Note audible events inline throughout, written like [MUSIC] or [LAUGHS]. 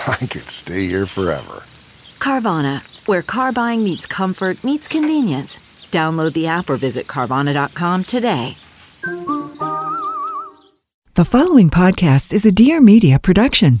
[LAUGHS] I could stay here forever. Carvana, where car buying meets comfort, meets convenience. Download the app or visit Carvana.com today. The following podcast is a Dear Media production.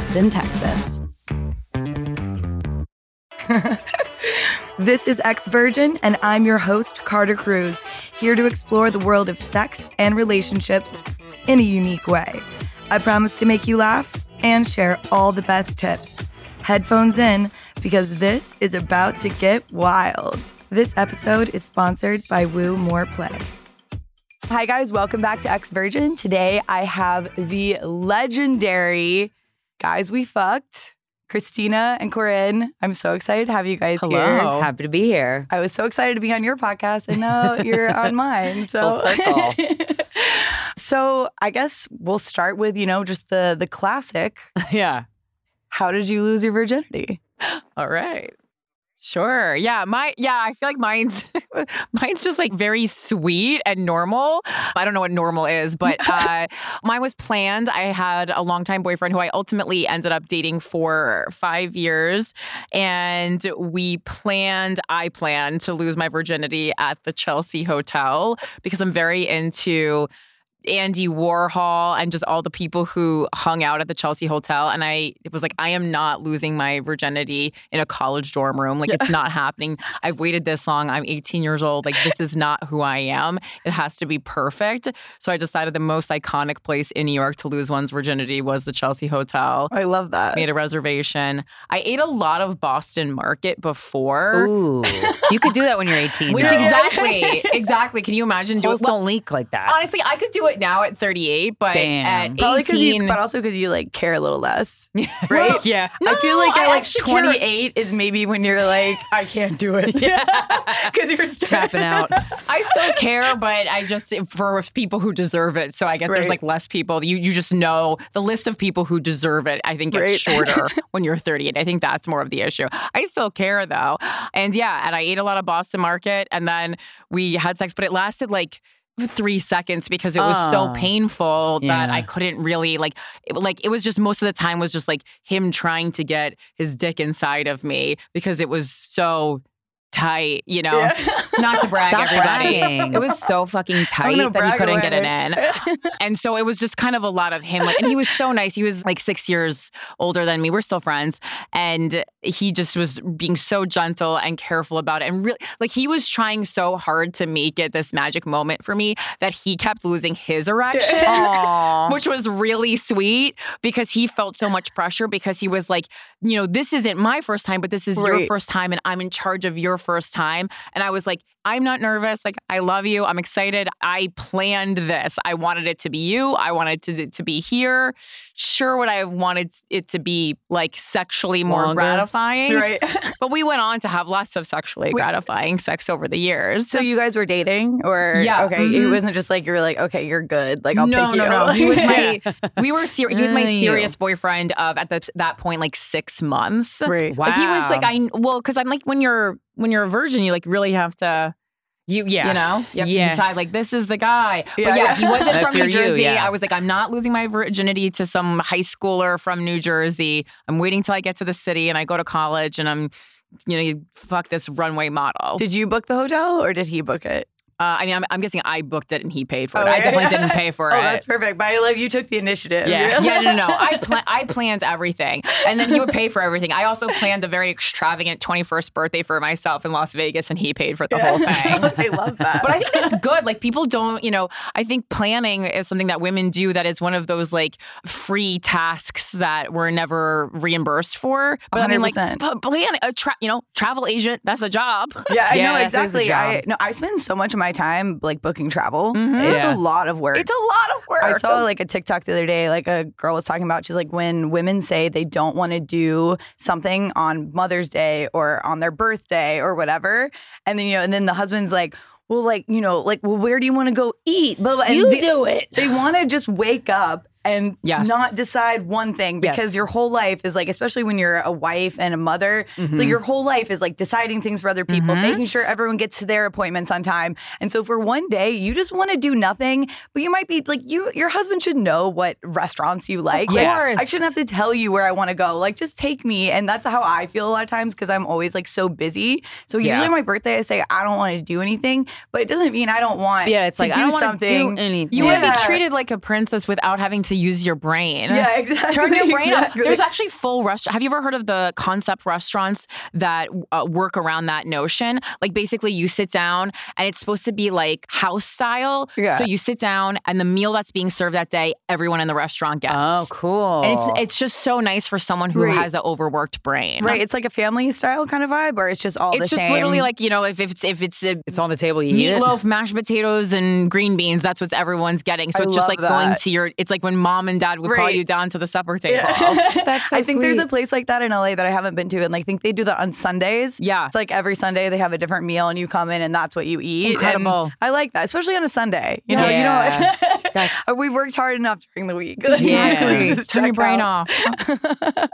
Texas. This is Ex Virgin, and I'm your host, Carter Cruz, here to explore the world of sex and relationships in a unique way. I promise to make you laugh and share all the best tips. Headphones in, because this is about to get wild. This episode is sponsored by Woo More Play. Hi, guys, welcome back to Ex Virgin. Today I have the legendary Guys We Fucked. Krystyna and Corinne, I'm so excited to have you guys Hello. here. Happy to be here. I was so excited to be on your podcast and now [LAUGHS] you're on mine. So. [LAUGHS] So I guess we'll start with, you know, just the the classic. [LAUGHS] yeah. How did you lose your virginity? All right. Sure. Yeah. My yeah, I feel like mine's [LAUGHS] mine's just like very sweet and normal. I don't know what normal is, but [LAUGHS] uh mine was planned. I had a longtime boyfriend who I ultimately ended up dating for five years. And we planned, I planned to lose my virginity at the Chelsea Hotel because I'm very into Andy Warhol and just all the people who hung out at the Chelsea Hotel. And I it was like, I am not losing my virginity in a college dorm room. Like, it's [LAUGHS] not happening. I've waited this long. I'm 18 years old. Like, this is not who I am. It has to be perfect. So I decided the most iconic place in New York to lose one's virginity was the Chelsea Hotel. I love that. Made a reservation. I ate a lot of Boston Market before. Ooh, you could do that when you're 18. Which though. exactly, exactly. Can you imagine doing Holes don't leak like that. Honestly, I could do it now at 38, but Damn. at Probably 18, you, but also because you like care a little less, [LAUGHS] Well, right? yeah. I feel like No, at like actually care- 28 is maybe when you're like, I can't do it. [LAUGHS] Because [LAUGHS] you're Tapping out. I still care, but I just for people who deserve it. So I guess there's like less people. You you just know the list of people who deserve it. I think Right. it's shorter when you're 38. I think that's more of the issue. I still care though, and yeah, and I ate a lot of Boston Market, and then we had sex, but it lasted like three seconds because it was so Oh. painful that Yeah. I couldn't really like it, like it was just most of the time was just like him trying to get his dick inside of me because it was so tight, you know. [LAUGHS] Not to brag, Stop everybody. bragging. It was so fucking [LAUGHS] tight that he couldn't get it in. [LAUGHS] And so it was just kind of a lot of him. Like, and he was so nice. He was like six years older than me. We're still friends. And he just was being so gentle and careful about it. And really, like, he was trying so hard to make it this magic moment for me that he kept losing his erection, which was really sweet because he felt so much pressure because he was like, you know, this isn't my first time, but this is your first time and I'm in charge of your first time. And I was like, I'm not nervous. Like, I love you. I'm excited. I planned this. I wanted it to be you. I wanted to, to be here. Sure, would I have wanted it to be like sexually more Longer. gratifying? Right. [LAUGHS] But we went on to have lots of sexually gratifying sex over the years. So you guys were dating, or Yeah, Okay, it mhm. wasn't just like you were like, okay, you're good. Like I'll no, pick you. no, no. He was my. [LAUGHS] [LAUGHS] We were. Ser- he was my serious boyfriend of at the, that point like six months. Right. Like he was like Wow. I well because I'm like when you're when you're a virgin you like really have to You yeah. you know you have Yeah. to decide like this is the guy. Yeah, but yeah, yeah. he wasn't from New you're you, Jersey. yeah. I was like I'm not losing my virginity to some high schooler from New Jersey. I'm waiting till I get to the city and I go to college and I'm you know you fuck this runway model. Did you book the hotel or did he book it? Uh, I mean I'm, I'm guessing I booked it and he paid for it. Oh, I definitely didn't pay [LAUGHS] for Oh, it. Oh, that's perfect. But I love you took the initiative. Yeah, yeah, no, no, no. [LAUGHS] I pla- I planned everything, and then he would pay for everything. I also planned a very extravagant 21st birthday for myself in Las Vegas, and he paid for the whole thing. [LAUGHS] I love that. But I think that's good. Like people don't, you know, I think planning is something that women do that is one of those like free tasks that we're never reimbursed for. But I mean, like 100%. p- plan a tra- you know, travel agent, that's a job. Yeah, I Yeah, know that is a exactly. I no, I spend so much of my time like booking travel. Mhm. It's Yeah. a lot of work. It's a lot of work. I saw like a TikTok the other day, like a girl was talking about. She's like, when women say they don't want to do something on Mother's Day or on their birthday or whatever, and then you know, and then the husband's like, well, like you know, like, well, where do you want to go eat? But You do it. They want to just wake up and Yes. not decide one thing because Yes. your whole life is like, especially when you're a wife and a mother, Mm-hmm. like your whole life is like deciding things for other people, making sure everyone gets to their appointments on time. And so for one day, you just want to do nothing, but you might be like you. Your husband should know what restaurants you like. Like, course. I shouldn't have to tell you where I want to go. Like just take me, and that's how I feel a lot of times because I'm always like so busy. So usually Yeah. on my birthday, I say I don't want to do anything, but it doesn't mean I don't want. Yeah, it's like I don't want to do anything. You want to be treated like a princess without having to use your brain. Yeah, exactly. [LAUGHS] Turn your brain exactly. off. There's actually full restaurant. Have you ever heard of the concept restaurants that uh, work around that notion? Like basically, you sit down and it's supposed to be like house style. Yeah. So you sit down and the meal that's being served that day, everyone in the restaurant gets. Oh, cool. And it's it's just so nice for someone who Right. has an overworked brain. Right, it's like a family style kind of vibe, or it's just all It's the just same. literally like you know if, if it's if it's a it's on the table. You eat it. meatloaf, mashed potatoes, and green beans. That's what everyone's getting. So I it's just love like going to your. It's like when mom and dad would call you down to the supper table. [LAUGHS] That's so I think there's a place like that in LA that I haven't been to, and I think they do that on Sundays. Yeah. it's like every Sunday they have a different meal, and you come in, and that's what you eat. Incredible. And I like that, especially on a Sunday. You know, Yeah. you know, [LAUGHS] [LAUGHS] we worked hard enough during the week. Exactly. Just Turn your brain out. off.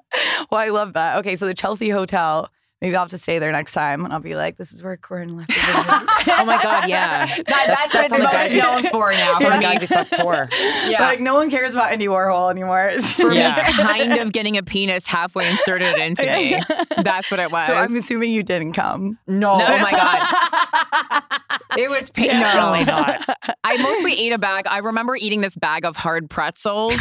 well, I love that. Okay, so the Chelsea Hotel. Maybe I'll have to stay there next time, and I'll be like, "This is where Corinne left." the [LAUGHS] Oh my god, yeah. [LAUGHS] That, that's, that's what on the it's most guy- known for now. That's For the me, guys who fuck tour. [LAUGHS] yeah. Like no one cares about Andy Warhol anymore. It's for me. Kind of getting a penis halfway inserted into me. That's what it was. So I'm assuming you didn't come. no, oh my god, it was pain. Definitely no. not. I mostly ate a bag. I remember eating this bag of hard pretzels.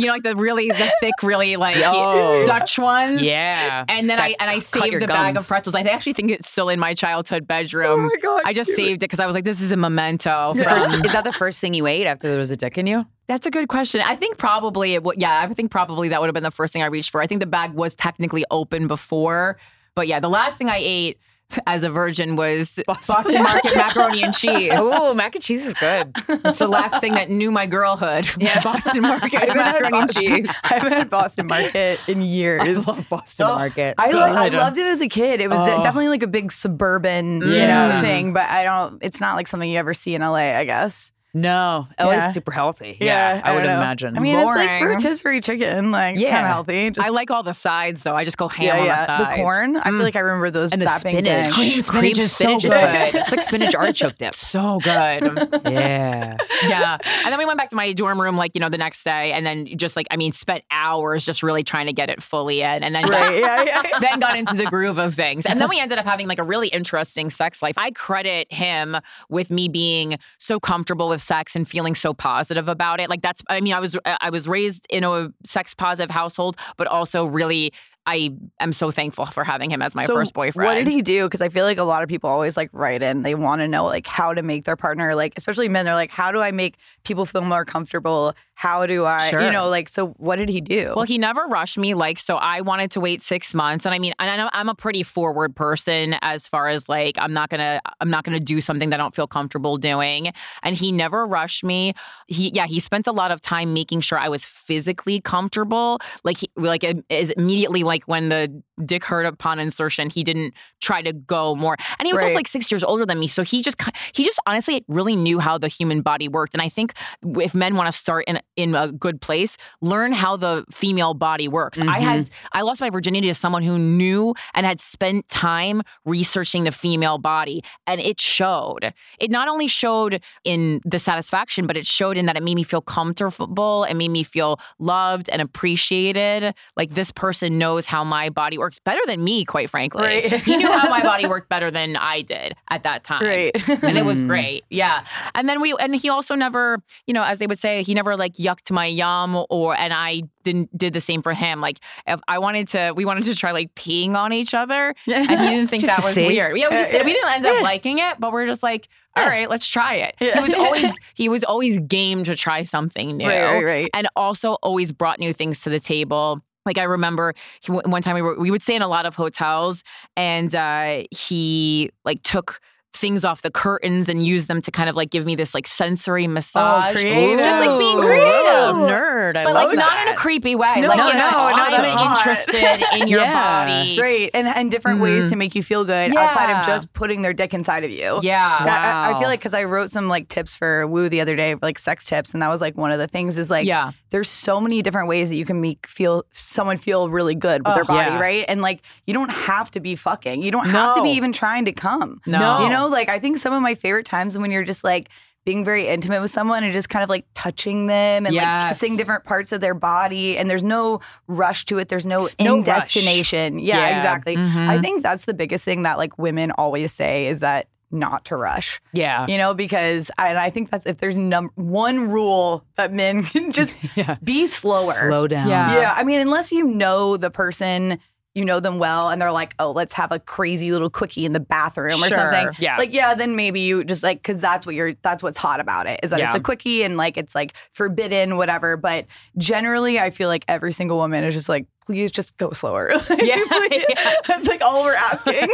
You know, like the really the thick, really like Oh. Dutch ones. Yeah. And then I and I saved the bag gums. of pretzels. I actually think it's still in my childhood oh bedroom. Oh my God, I just saved it because I was like, this is a memento. Is, first- is that the first thing you ate after there was a dick in you? That's a good question. I think probably it would. Yeah, I think probably that would have been the first thing I reached for. I think the bag was technically open before, but yeah, the last thing I ate as a virgin was Boston Market macaroni and [LAUGHS] cheese. Oh, mac and cheese is good. It's the last thing that knew my girlhood was Boston [LAUGHS] Market I haven't, had macaroni and Boston, cheese. [LAUGHS] I haven't had Boston Market in years. I love Boston Oh, Market. I, like, I God. loved it as a kid. It was Oh. definitely like a big suburban, you know, mm. thing. But I don't. It's not like something you ever see in LA. I guess. No, LA Yeah. super healthy. Yeah, I, would know. imagine. I mean, it's like rotisserie chicken, like Yeah. kind of healthy. Just, I like all the sides though. I just go ham yeah, on yeah. the sides. The corn. I feel mm. like I remember those. and the that being spinach, dang. cream, Spinach is so spinach is good. It's like spinach artichoke dip. [LAUGHS] So good. [LAUGHS] Yeah. yeah. And then we went back to my dorm room, like, you know, the next day. And then just like, I mean, spent hours just really trying to get it fully in. And then, Right, yeah, [LAUGHS] yeah, yeah. then got into the groove of things. And then we ended up having like a really interesting sex life. I credit him with me being so comfortable with sex and feeling so positive about it. Like, that's, I mean, I was, I was raised in a sex positive household, but also really I am so thankful for having him as my So first boyfriend. What did he do? Because I feel like a lot of people always like write in. They want to know like how to make their partner like, especially men. They're like, how do I make people feel more comfortable? How do I, Sure. you know, like. So what did he do? Well, he never rushed me. Like, so I wanted to wait six months, and I mean, and I know I'm a pretty forward person as far as like I'm not gonna I'm not gonna do something that I don't feel comfortable doing. And he never rushed me. He yeah, he spent a lot of time making sure I was physically comfortable. Like he like is immediately like when the dick hurt upon insertion, he didn't try to go more. And he was also like six years older than me, so he just he just honestly really knew how the human body worked. And I think if men want to start in in a good place, learn how the female body works. I had mm-hmm. I lost my virginity to someone who knew and had spent time researching the female body, and it showed. It not only showed in the satisfaction, but it showed in that it made me feel comfortable. It made me feel loved and appreciated. Like this person knows how my body works better than me, quite frankly. Right. [LAUGHS] he knew how my body [LAUGHS] worked better than I did at that time Right. and it was mm-hmm. great. Yeah. And then we and he also never, you know, as they would say, he never like yucked my yum or and I didn't did the same for him. Like if I wanted to we wanted to try like peeing on each other [LAUGHS] and he didn't think that was see. weird. Yeah, we, just, uh, we didn't end up liking it, but we're just like, all right, let's try it. He was always he was always game to try something new. Right, right, right. And also always brought new things to the table. Like I remember he, one time we were we would stay in a lot of hotels and uh, he like took things off the curtains and used them to kind of like give me this like sensory oh, massage. creative. Just like being creative. Oh, nerd. I But like not in a creepy way. No, like no, know, no, I'm no, interested in your Yeah. body. Great. And, and different ways to mm-hmm. make you feel good outside of just putting their dick inside of you. Yeah. I- I, I feel like because I wrote some like tips for Woo the other day, like sex tips, and that was like one of the things is like, Yeah. there's so many different ways that you can make feel someone feel really good with their body, yeah. right? And like, you don't have to be fucking. You don't have to be even trying to come. No. You know, like I think some of my favorite times when you're just like being very intimate with someone and just kind of like touching them and like Yes. kissing different parts of their body and there's no rush to it. There's no, No end rush. destination. Yeah, Yeah. exactly. I mm-hmm. think that's the biggest thing that like women always say is that not to rush Yeah. you know because and i think that's if there's num- one rule that men can just [LAUGHS] be slower Slow down. Yeah. yeah i mean unless you know the person you know them well and they're like oh let's have a crazy little quickie in the bathroom or something Yeah. like yeah then maybe you just like because that's what you're that's what's hot about it is that it's a quickie and like it's like forbidden whatever but generally i feel like every single woman is just like please just go slower [LAUGHS] [LAUGHS] Like, Yeah, yeah. that's like all we're asking [LAUGHS]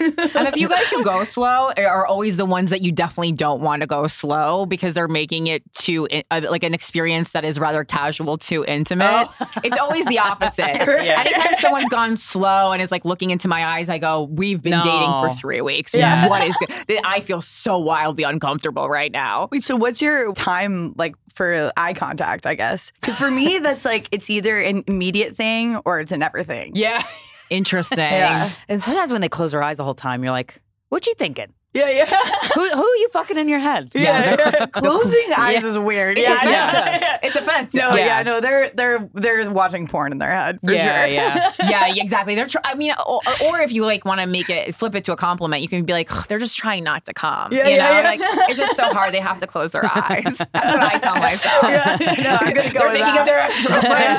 And the few guys who go slow are always the ones that you definitely don't want to go slow because they're making it too uh, like an experience that is rather casual to intimate. It's always the opposite. Anytime someone's gone slow and is like looking into my eyes, I go, "We've been No. dating for three weeks. Yeah. What is? Good? I feel so wildly uncomfortable right now." Wait, so what's your time like for eye contact, I guess? Because for me, that's like it's either an immediate thing or it's in everything. Yeah. Interesting. Yeah. And sometimes when they close their eyes the whole time, you're like, what you thinking? Yeah, yeah. Who, who are you fucking in your head? Yeah, they're- [LAUGHS] closing eyes is weird. It's yeah, I know. It's offensive. No, yeah. Yeah. no, they're they're they're watching porn in their head for yeah, sure. yeah. [LAUGHS] yeah, exactly. They're. Tr- I mean, or, or if you like want to make it flip it to a compliment, you can be like, they're just trying not to come. Yeah, you yeah, know, yeah. like it's just so hard. They have to close their eyes. [LAUGHS] That's what I tell myself. Yeah, no, I'm gonna go They're with thinking that. of their ex girlfriend.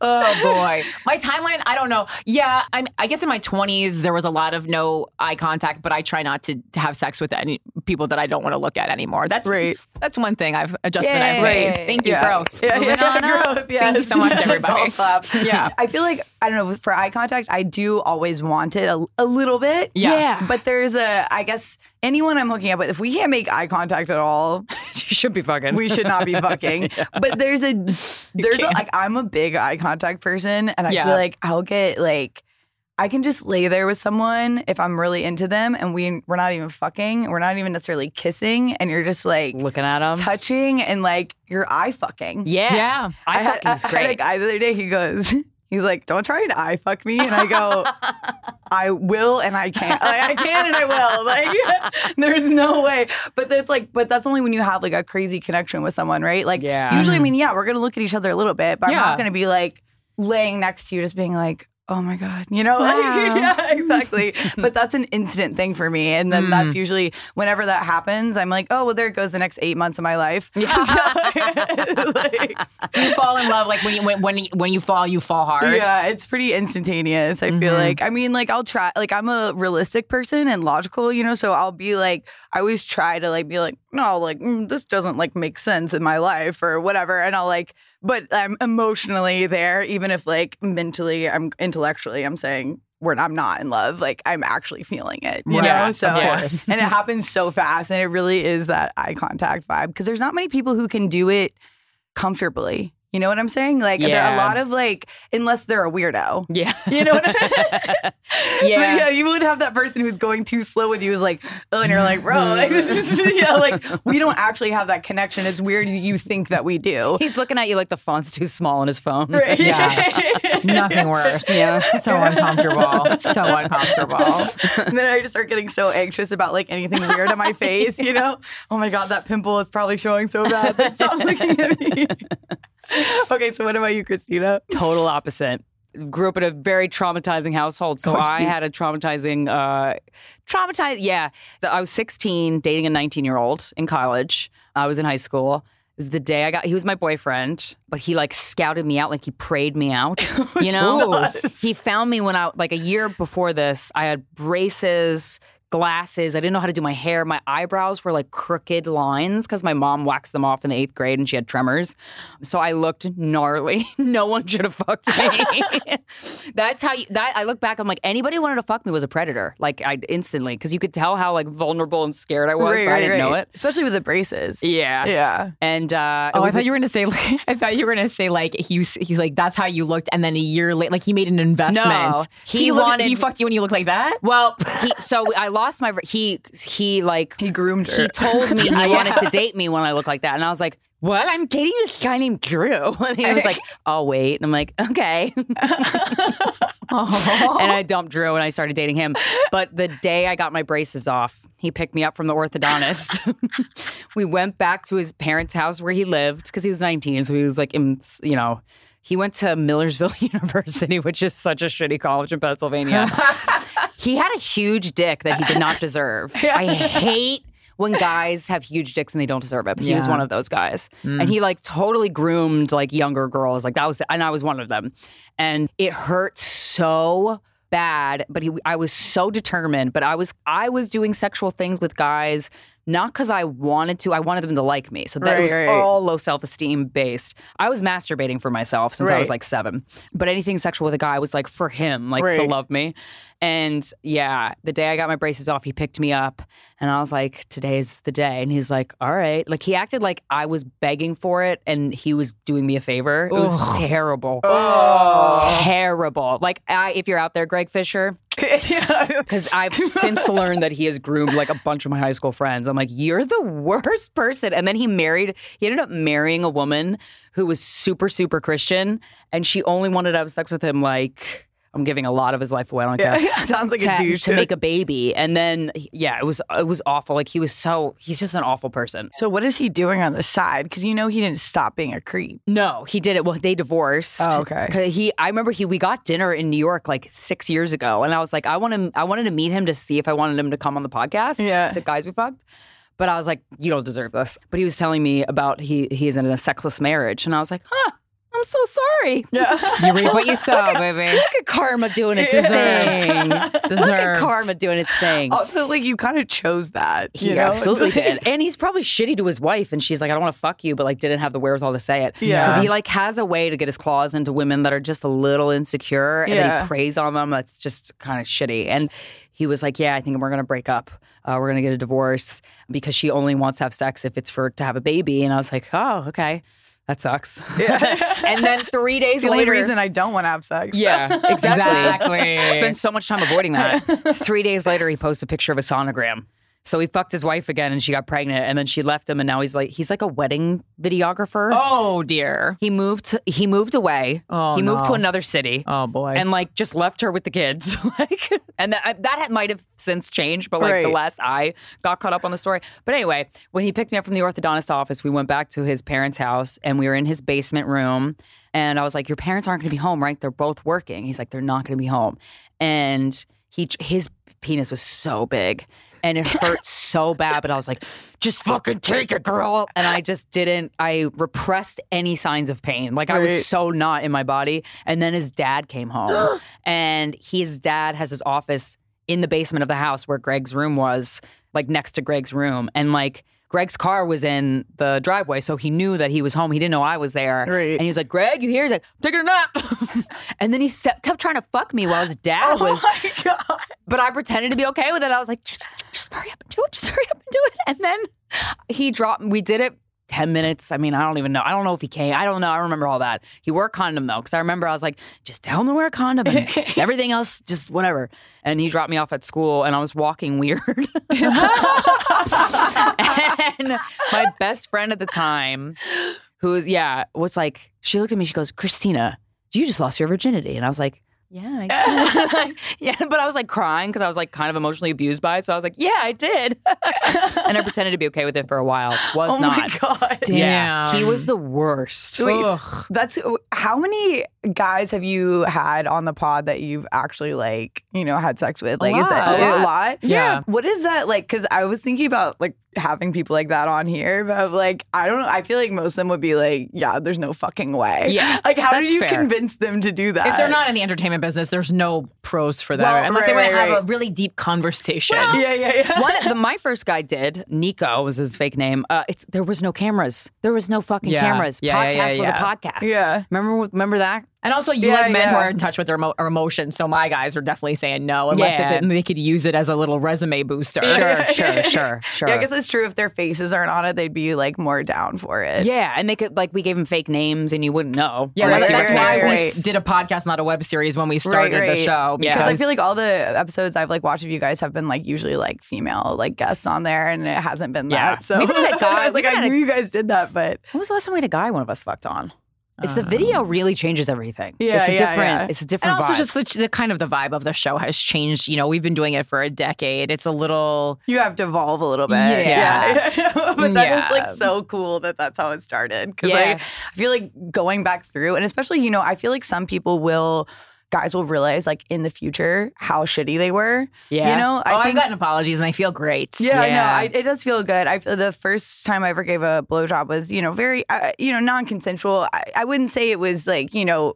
oh boy, my timeline. I don't know. Yeah, I'm. I guess in my 20s there was a lot of no eye contact, but I try not to, to have sex with any people that I don't want to look at anymore. That's Right. That's one thing I've adjustment Yay. I've made. Thank you, Yeah. growth. Yeah, Moving [LAUGHS] yeah, on up. growth, Thank you so much, everybody. [LAUGHS] Yeah. I feel like I don't know for eye contact. I do always want it a, a little bit. Yeah. Yeah. But there's a. I guess anyone I'm hooking up with, if we can't make eye contact at all, [LAUGHS] you should be fucking. we should not be fucking. But there's a there's a, like I'm a big eye contact person, and I Yeah. feel like I'll get like. I can just lay there with someone if I'm really into them and we we're not even fucking, we're not even necessarily kissing, and you're just like looking at them. touching and like you're eye fucking. yeah. Yeah. I, had, fucking's [LAUGHS] I had a great. guy the other day. He goes, [LAUGHS] he's like, "Don't try to eye fuck me," and I go, [LAUGHS] "I will and I can't. Like, I can and I will. Like, there's no way." But that's like, but that's only when you have like a crazy connection with someone, right? Like, Yeah. usually, I mm-hmm. mean, yeah, we're gonna look at each other a little bit, but I'm not gonna be like laying next to you, just being like. Oh my God, you know, [LAUGHS] like, yeah, exactly. [LAUGHS] but that's an instant thing for me. And then that's usually whenever that happens, I'm like, oh, well, there it goes the next eight months of my life. [LAUGHS] Like, Do you fall in love like when you when when you, when you fall, you fall hard? yeah, it's pretty instantaneous. I feel like, I mean, like, I'll try, like, I'm a realistic person and logical, you know, so I'll be like, I always try to like be like, no, like, mm, this doesn't like make sense in my life or whatever. And I'll like, but I'm emotionally there, even if like mentally, I'm intellectually, I'm saying, where I'm not in love, like I'm actually feeling it, you Yeah, know. So, of and it happens so fast, and it really is that eye contact vibe because there's not many people who can do it comfortably. You know what I'm saying? Like there are a lot of like, unless they're a weirdo. Yeah. [LAUGHS] You know what I mean? [LAUGHS] Yeah. But yeah, you would have that person who's going too slow with you is like, oh, and you're like, bro, like, [LAUGHS] yeah, like we don't actually have that connection. It's weird you think that we do. He's looking at you like the font's too small on his phone. Right. Yeah. Nothing worse. Yeah. So uncomfortable. So uncomfortable. and then I just start getting so anxious about like anything weird on my face, you know? Oh my God, that pimple is probably showing so bad. But stop looking at me. [LAUGHS] okay, so what about you, Krystyna? Total opposite. Grew up in a very traumatizing household. So Oh, I had a traumatizing, uh, traumatized, yeah. I was 16, dating a 19 year old in college. I was in high school. It was the day I got, he was my boyfriend, but he like scouted me out, like he prayed me out. [LAUGHS] You know? He found me when I, like a year before this, I had braces, glasses. I didn't know how to do my hair. My eyebrows were like crooked lines because my mom waxed them off in the eighth grade and she had tremors. So I looked gnarly. [LAUGHS] no one should have fucked me. [LAUGHS] That's how you, that I look back, I'm like, anybody wanted to fuck me was a predator. Like I instantly, because you could tell how like vulnerable and scared I was, but I didn't know it. Especially with the braces. Yeah. Yeah. And uh, Oh, I thought the- you were gonna say. Like, [LAUGHS] I thought you were gonna say like he was- he like that's how you looked, and then a year later, like he made an investment. No, he looked- wanted- he fucked you when you look like that. Well, he, so I lost my he he like He groomed her. he told me [LAUGHS] he Yeah. wanted to date me when I look like that, and I was like, "What? I'm dating this guy named Drew." [LAUGHS] And he was like, "I'll wait," and I'm like, "Okay." [LAUGHS] and I dumped Drew and I started dating him. But the day I got my braces off, he picked me up from the orthodontist. we went back to his parents' house where he lived because he was 19, so he was like, in, you know. He went to Millersville University, which is such a shitty college in Pennsylvania. He had a huge dick that he did not [LAUGHS] deserve. I hate when guys have huge dicks and they don't deserve it. But he was one of those guys. Hmm. And he like totally groomed like younger girls. Like that was and I was one of them. And it hurt so bad, but he I was so determined, but I was I was doing sexual things with guys not because I wanted to, I wanted them to like me. So that Right, was right. all low self esteem based. I was masturbating for myself since I was like seven. But anything sexual with a guy was like for him, like to love me. And yeah, the day I got my braces off, he picked me up and I was like, today's the day. And he's like, all right. Like he acted like I was begging for it and he was doing me a favor. It was terrible. Oh. Terrible. Like I, if you're out there, Greg Fisher, [LAUGHS] because I've since [LAUGHS] learned that he has groomed like a bunch of my high school friends. I'm like, you're the worst person. And then he married, he ended up marrying a woman who was super, super Christian. And she only wanted to have sex with him like, I'm giving a lot of his life away. I don't care. Yeah. [LAUGHS] Sounds like a to, douche. to make a baby. And then, yeah, it was it was awful. Like he was so he's just an awful person. so what is he doing on the side? Because you know he didn't stop being a creep. No, he did it. Well, they divorced. Oh, okay. He, I remember he. We got dinner in New York like six years ago, and I was like, I want him. I wanted to meet him to see if I wanted him to come on the podcast. Yeah. To guys we fucked. But I was like, you don't deserve this. But he was telling me about he he's in a sexless marriage, and I was like, huh. I'm so sorry. Yeah. You reap what you sow, baby. Look at karma doing its Deserved. thing. Look at karma doing its thing. also, like you kind of chose that. He you know? absolutely like- [LAUGHS] did. And he's probably shitty to his wife. And she's like, I don't want to fuck you, but like didn't have the wherewithal to say it. Yeah. Because he like has a way to get his claws into women that are just a little insecure and then he preys on them. That's just kind of shitty. And he was like, Yeah, I think we're gonna break up. Uh, we're gonna get a divorce because she only wants to have sex if it's for to have a baby. And I was like, Oh, okay. That sucks. [LAUGHS] and then three days It's the only later. reason I don't want to have sex. yeah, [LAUGHS] exactly. Exactly. Spent so much time avoiding that. [LAUGHS] Three days later, he posts a picture of a sonogram. So he fucked his wife again, and she got pregnant, and then she left him, and now he's like he's like a wedding videographer. Oh dear. He moved. He moved away. Oh, he moved to another city. Oh boy. And like just left her with the kids, [LAUGHS] like, and that that might have since changed, but like the last I got caught up on the story. But anyway, when he picked me up from the orthodontist office, we went back to his parents' house, and we were in his basement room, And I was like, Your parents aren't going to be home, right? They're both working. He's like, They're not going to be home. And he, his penis was so big and it hurt so bad. But I was like, Just fucking take it, girl. And I just didn't, I repressed any signs of pain. Like I was so not in my body. And then his dad came home [GASPS] and his dad has his office in the basement of the house where Greg's room was, like next to Greg's room. And like Greg's car was in the driveway, so he knew that he was home. He didn't know I was there. Right. And he was like, Greg, you here? He's like, taking a nap. and then he kept trying to fuck me while his dad [LAUGHS] oh was. Oh my god. But I pretended to be okay with it. I was like, just, just hurry up and do it. Just hurry up and do it. And then he dropped, we did it 10 minutes. I mean, I don't even know. I don't know if he came. I don't know. I remember all that. He wore a condom though, because I remember I was like, just tell him to wear a condom and [LAUGHS] everything else, just whatever. And he dropped me off at school and I was walking weird. [LAUGHS] and my best friend at the time, who was, yeah, was like, she looked at me, she goes, Krystyna, you just lost your virginity. And I was like, yeah, I [LAUGHS] did. [LAUGHS] yeah, but I was like crying because I was like kind of emotionally abused by it. So I was like, yeah, I did. [LAUGHS] and I pretended to be okay with it for a while. Was Oh not. my god. Yeah, he was the worst. Wait, that's uh, how many guys have you had on the pod that you've actually like, you know, had sex with? Like, is that lot. a lot? Yeah. What is that like? Because I was thinking about like having people like that on here, but like, I don't know. I feel like most of them would be like, yeah, there's no fucking way. Yeah, [LAUGHS] Like, how do you fair. convince them to do that? If they're not in the entertainment business, there's no pros for that. Well, unless right, they want right, to have right. a really deep conversation. Yeah, yeah, yeah. One, the, my first guy did. Nico was his fake name. Uh, it's there was no cameras. There was no fucking Yeah. cameras. Yeah, podcast yeah, yeah, was yeah. a podcast. Yeah. Remember? Remember that? And also, you Yeah, like men who are in touch with their emo- emotions. So my guys are definitely saying no, unless Yeah. it, they could use it as a little resume booster. Sure, sure, [LAUGHS] sure, sure. Yeah, I guess it's true. If their faces aren't on it, they'd be like more down for it. Yeah, and they could like we gave them fake names, and you wouldn't know. Yeah, unless that's, you that's right, why exposed. we did a podcast, not a web series, when we started right. the show. Yeah. Because I feel like all the episodes I've like watched of you guys have been like usually like female like guests on there, and it hasn't been Yeah. that. So We've had a guy- [LAUGHS] I was like, I had a- knew you guys did that, but When was the last time we had a guy one of us fucked on? It's the Um, video really changes everything. Yeah, it's a yeah, different. yeah. It's a and different. also vibe. just the, the kind of the vibe of the show has changed. You know, we've been doing it for a decade. It's a little you have to evolve a little bit. Yeah. yeah. [LAUGHS] but that is like so cool that that's how it started. Because Yeah. I, I feel like going back through, and especially you know, I feel like some people will. Guys will realize, like in the future, how shitty they were. yeah. You know, oh, I've gotten apologies and I feel great. Yeah, I know. I, it does feel good. I the first time I ever gave a blowjob was, you know, very, uh, you know, non-consensual. I, I wouldn't say it was like, you know,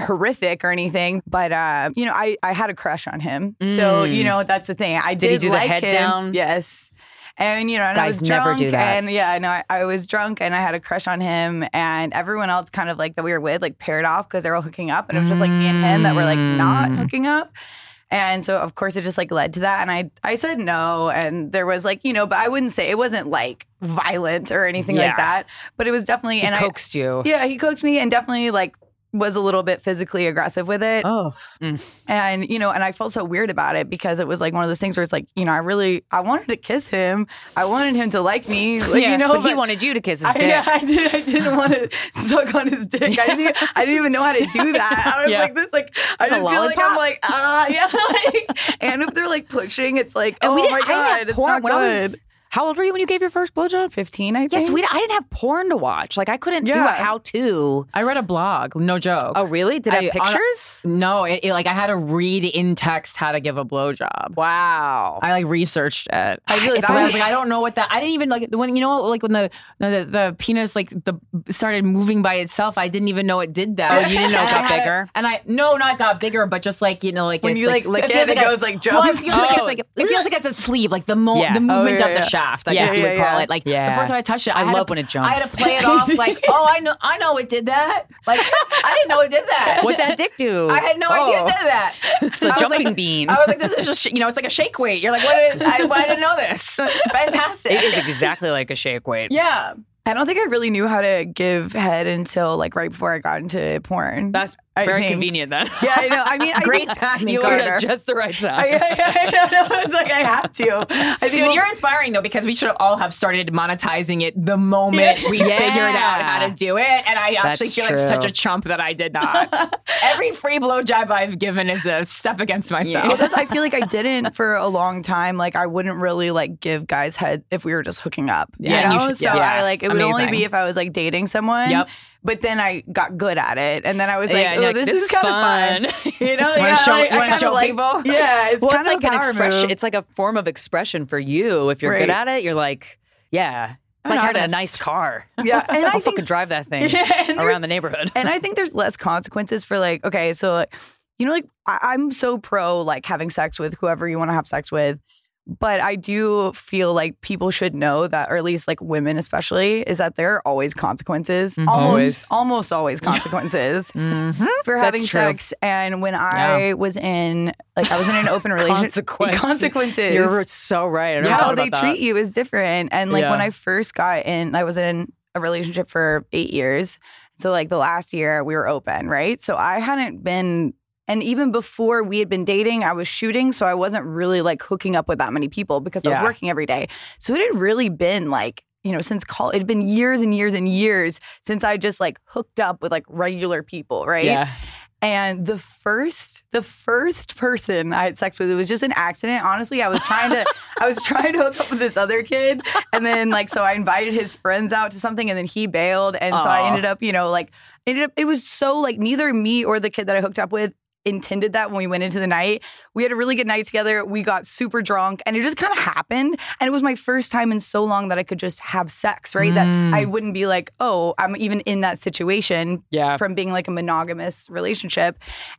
horrific or anything, but uh, you know, I I had a crush on him. So Mm. you know, that's the thing. I Did he did, do the like head him. down? Yes. And you know, and I Guys was never drunk, do that. and yeah, no, I, I was drunk, and I had a crush on him, and everyone else, kind of like that we were with, like paired off because they were all hooking up, and it was just like me and him that were like not Mm. hooking up. And so of course it just like led to that. And I I said no. And there was like, you know, but I wouldn't say it wasn't like violent or anything Yeah. like that. But it was definitely He and coaxed you. I Yeah, he coaxed me and definitely like was a little bit physically aggressive with it. Oh, And, you know, and I felt so weird about it because it was like one of those things where it's like, you know, I really I wanted to kiss him. I wanted him to like me. Like, yeah, you know, but, he wanted you to kiss his I, dick. yeah, I did. I didn't want to suck on his dick. I didn't. Even, I didn't even know how to do that. I was Yeah. like this. Like I It's a just feel like I'm like ah [LAUGHS] yeah. Like, and if they're like pushing, it's like And oh my didn't, I god, it's porn not when good. I. How old were you when you gave your first blowjob? Fifteen, I think. Yes, we. I didn't have porn to watch. Like I couldn't do a how to. I read a blog. No joke. Oh, really? Did it have I- on- pictures? No, it, it- like I had to read in text how to give a blowjob. Wow. I like researched it. I really- I was- like, I don't know what that. I didn't even like when you know, like when the the, the penis like the started moving by itself. I didn't even know it did that. Oh, you didn't know it got [LAUGHS] bigger? And I no, not got bigger, but just like you know, like When it's you, like, lick it, feels it goes, like, Well, it jumps. feels like Oh. it's like it feels oh. like it's a sleeve, like the mo- Yeah. the Oh, movement yeah, of yeah. the shaft. I Yeah. guess you Yeah, would call yeah. it. Like Yeah. the first time I touched it, I, I had love to, when it jumps. I had to play it off [LAUGHS] like, oh, I know, I know it did that. Like I didn't know it did that. What'd that dick do? I had no idea Oh. it did that. It's a I was jumping like- bean. I was like, this is just, you know, it's like a shake weight. You're like, what? Is, I, I didn't know this. [LAUGHS] Fantastic. It is exactly like a shake weight. Yeah. I don't think I really knew how to give head until like right before I got into porn. That's I very think. convenient then. [LAUGHS] yeah, I know. I mean, I Great think- timing, you were at just the right [LAUGHS] time. I, I, I, I was like, I have to. I think Dude, well- you're inspiring though because we should all have started monetizing it the moment we Yeah. figured out how to do it. And I actually That's feel true. like such a chump that I did not. [LAUGHS] Every free blow blowjob I've given is a step against Well, myself. that's, I feel like I didn't for a long time. Like I wouldn't really like give guys head if we were just hooking up. Yeah, and you you know, should- so yeah. I like it would only be if I was like dating someone. Yep. But then I got good at it, and then I was like, Yeah, "Oh, like, this, this is kind fun." of fun." [LAUGHS] You know, [LAUGHS] Wanna yeah, show- like, I show like- people? [LAUGHS] Yeah, it's well, kind it's of like an expression. move. It's like a form of expression for you. If you're Right. good at it, you're like, yeah. It's I'm like having a nice car. yeah, and I I'll think fucking drive that thing Yeah, around the neighborhood. and I think there's less consequences for like, okay, so like, you know, like I- I'm so pro like having sex with whoever you want to have sex with. But I do feel like people should know that, or at least like women especially, is that there are always consequences. Mhm. Almost Always. almost always [LAUGHS] consequences Mhm. for That's having true. sex. And when I was in like I was in an open [LAUGHS] relationship Consequence. consequences. You're so right. Never how they about treat you is different. And like when I first got in, I was in a relationship for eight years. So like the last year we were open, right? So I hadn't been, and even before we had been dating, I was shooting. So I wasn't really like hooking up with that many people because I was working every day. So it had really been like, you know, since college, it had been years and years and years since I just like hooked up with like regular people, right? Yeah. And the first, the first person I had sex with, it was just an accident. Honestly, I was trying to, [LAUGHS] I was trying to hook up with this other kid, and then like, so I invited his friends out to something, and then he bailed, and so I ended up, you know, like, ended up. It was so like neither me or the kid that I hooked up with intended that when we went into the night. We had a really good night together. We got super drunk, and it just kind of happened. And it was my first time in so long that I could just have sex, right? That Mm. I wouldn't be like, oh, I'm even in that situation Yeah. from being like a monogamous relationship.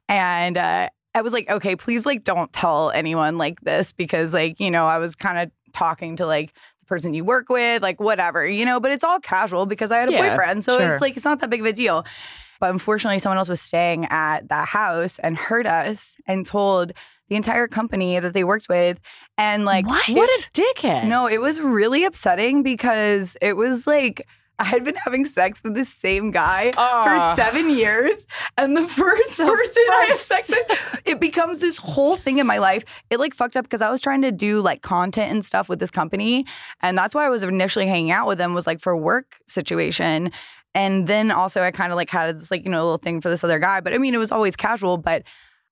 And uh, I was like, okay, please like don't tell anyone like this because like, you know, I was kind of talking to like the person you work with, like whatever, you know, but it's all casual because I had a Yeah, boyfriend. So sure. it's like, it's not that big of a deal. But unfortunately, someone else was staying at that house and heard us and told the entire company that they worked with. And like, What What a dickhead. no, it was really upsetting because it was like I had been having sex with the same guy for ah. seven years. And the first person I had sex with, it becomes this whole thing in my life. It like fucked up because I was trying to do like content and stuff with this company. And that's why I was initially hanging out with them was like for work situation. And then also I kind of like had this like, you know, little thing for this other guy. But I mean, it was always casual. But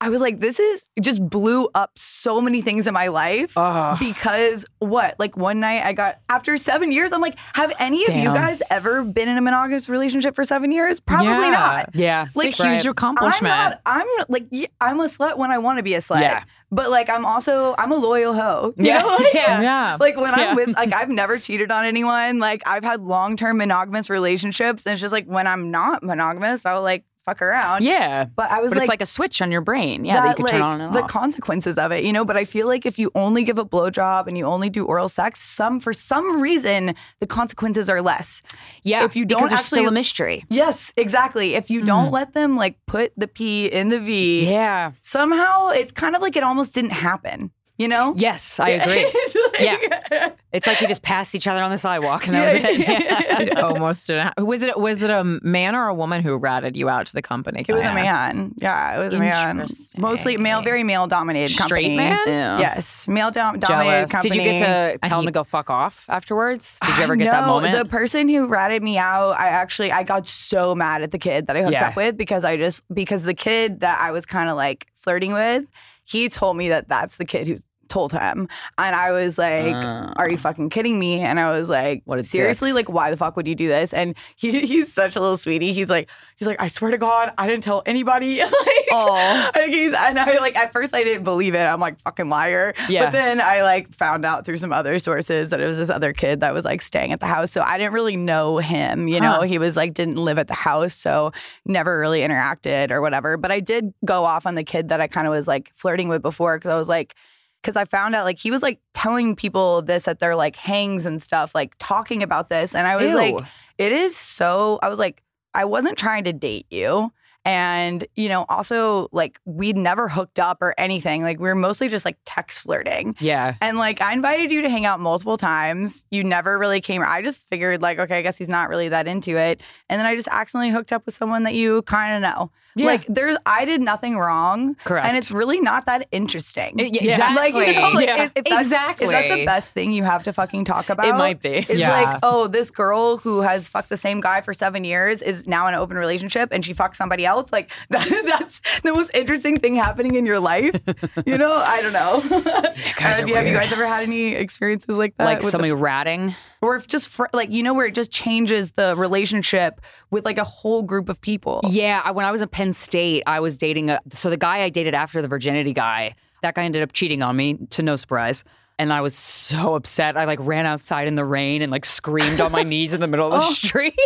I was like, this is just blew up so many things in my life Ugh. because what? Like one night I got after seven years, I'm like, have any of you guys ever been in a monogamous relationship for seven years? Probably Yeah. not. Yeah. Like Huge Right. accomplishment. I'm not. I'm like I'm a slut when I want to be a slut. Yeah. But like I'm also I'm a loyal hoe. [LAUGHS] You Yeah. know? Like, Yeah. Yeah. Like when Yeah. I'm with like I've never cheated on anyone. Like I've had long term monogamous relationships, and it's just like when I'm not monogamous, I'll like fuck around. Yeah. But I was But like, it's like a switch on your brain. Yeah, that, you could turn on and the off. consequences of it, you know. But I feel like if you only give a blowjob and you only do oral sex, some for some reason the consequences are less. yeah. if you don't because actually- still a mystery. Yes, exactly. If you don't mm-hmm. let them like put the P in the V, Yeah. somehow it's kind of like it almost didn't happen. You know? Yes, I agree. [LAUGHS] It's like- Yeah. It's like you just passed each other on the sidewalk and that was it. [LAUGHS] Yeah. It almost didn't. ha- Was it was it a man or a woman who ratted you out to the company? It was I a ask? man. Yeah, it was a man. Mostly male, very male dominated company. Straight company. man? Yeah. Yes, male dom- dominated Jealous. company. Did you get to I tell him to go fuck off afterwards? Did you ever get that no, moment? The person who ratted me out, I actually I got so mad at the kid that I hooked Yeah. up with because I just because the kid that I was kind of like flirting with, he told me that that's the kid who told him, and I was like, "Are you fucking kidding me?" And I was like, Uh. What dick. seriously? Like, why the fuck would you do this?" And he [LAUGHS] he's such a little sweetie. He's like, he's like, I swear to God, I didn't tell anybody. [LAUGHS] like, Aw. [LAUGHS] like he's and I like at first I didn't believe it. I'm like fucking liar. Yeah. But then I like found out through some other sources that it was this other kid that was like staying at the house. So I didn't really know him. You know, he was like didn't live at the house, so never really interacted or whatever. But I did go off on the kid that I kind of was like flirting with before because I was like. Because I found out like he was like telling people this at their like hangs and stuff, like talking about this. And I was Ew. like, it is so, I was like, I wasn't trying to date you. And, you know, also like we'd never hooked up or anything. Like we were mostly just like text flirting. yeah. And like I invited you to hang out multiple times. You never really came. I just figured like, okay, I guess he's not really that into it. And then I just accidentally hooked up with someone that you kind of know. Yeah. Like there's, I did nothing wrong. Correct. And it's really not that interesting. It- yeah, Yeah. Like, you know, like, Yeah. is, Exactly. Is that the best thing you have to fucking talk about? It might be. It's Yeah. like, oh, this girl who has fucked the same guy for seven years is now in an open relationship and she fucked somebody else. Like [LAUGHS] that, that's the most interesting thing happening in your life. [LAUGHS] You know, I don't know. [LAUGHS] guys have, you, have you guys ever had any experiences like that? like the somebody ratting. or if just fr- like you know where it just changes the relationship with like a whole group of people. Yeah, I, when I was in Penn State, I was dating a. So the guy I dated after the virginity guy, that guy ended up cheating on me. To no surprise. And I was so upset. I like ran outside in the rain and like screamed on my knees in the middle of the [LAUGHS] oh. street.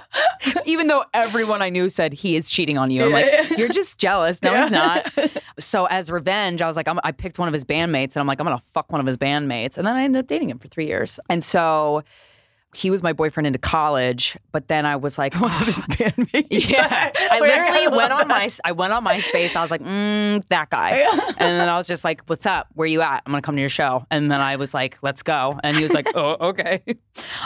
[LAUGHS] Even though everyone I knew said he is cheating on you. I'm like, you're just jealous. No, he's not. [LAUGHS] So as revenge, I was like, I'm, I picked one of his bandmates and I'm like, I'm gonna fuck one of his bandmates. And then I ended up dating him for three years. And so he was my boyfriend into college, but then I was like, one of his bandmates. Yeah, [LAUGHS] I literally went on my I went on MySpace. I was like, mm, that guy, and then I was just like, "What's up? Where you at? I'm gonna come to your show." And then I was like, "Let's go," and he was like, [LAUGHS] "Oh, okay."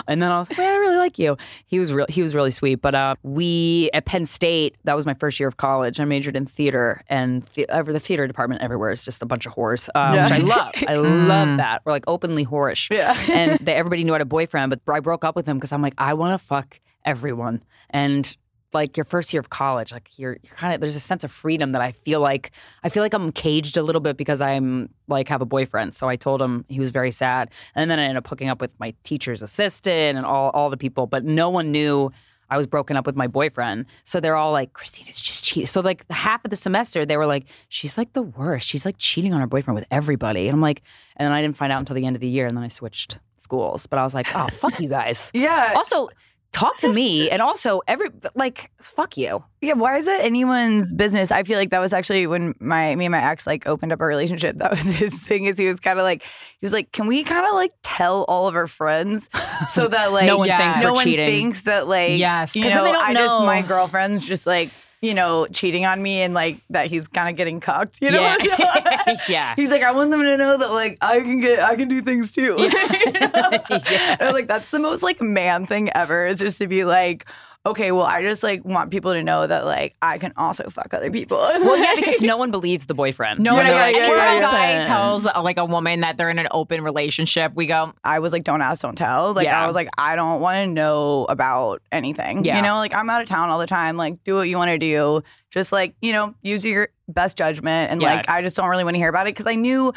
And then I was like, "Wait, I really like you." He was real. He was really sweet. But uh, we at Penn State, that was my first year of college. I majored in theater, and the, the theater department everywhere is just a bunch of whores, uh, Yeah. which I love. I [LAUGHS] love that. We're like openly whorish Yeah. and they, everybody knew I had a boyfriend, but I broke up with him because I'm like, I want to fuck everyone. And like your first year of college, like you're, you're kind of there's a sense of freedom that I feel like I feel like I'm caged a little bit because I'm like have a boyfriend. So I told him he was very sad, and then I ended up hooking up with my teacher's assistant and all all the people, but no one knew. I was broken up with my boyfriend. So they're all like, Krystyna's just cheating. So like half of the semester, they were like, she's like the worst. She's like cheating on her boyfriend with everybody. And I'm like, and then I didn't find out until the end of the year. And then I switched schools. But I was like, oh, fuck you guys. [LAUGHS] Yeah. Also, talk to me. [LAUGHS] And also, every, like, fuck you. Yeah, why is it anyone's business? I feel like that was actually when my me and my ex like opened up a relationship. [LAUGHS] That was his thing. Is he was kind of like he was like, can we kind of like tell all of our friends so that like No one Yeah. thinks no we're one cheating. thinks that like Yes. you 'Cause know then they don't I just know. my girlfriend's just like you know cheating on me and like that he's kind of getting cucked. You know, Yeah. [LAUGHS] [LAUGHS] Yeah. He's like, I want them to know that like I can get I can do things too. [LAUGHS] Yeah. And I was like, that's the most like man thing ever is just to be like, okay, well, I just like want people to know that like I can also fuck other people. [LAUGHS] Well, yeah, because [LAUGHS] no one believes the boyfriend. No, one. they're like, anytime yeah, a guy yeah. tells like a woman that they're in an open relationship, we go, I was like, don't ask, don't tell. Like Yeah. I was like, I don't want to know about anything. Yeah. You know, like I'm out of town all the time. Like, do what you want to do. Just like, you know, use your best judgment. And Yeah. like I just don't really want to hear about it because I knew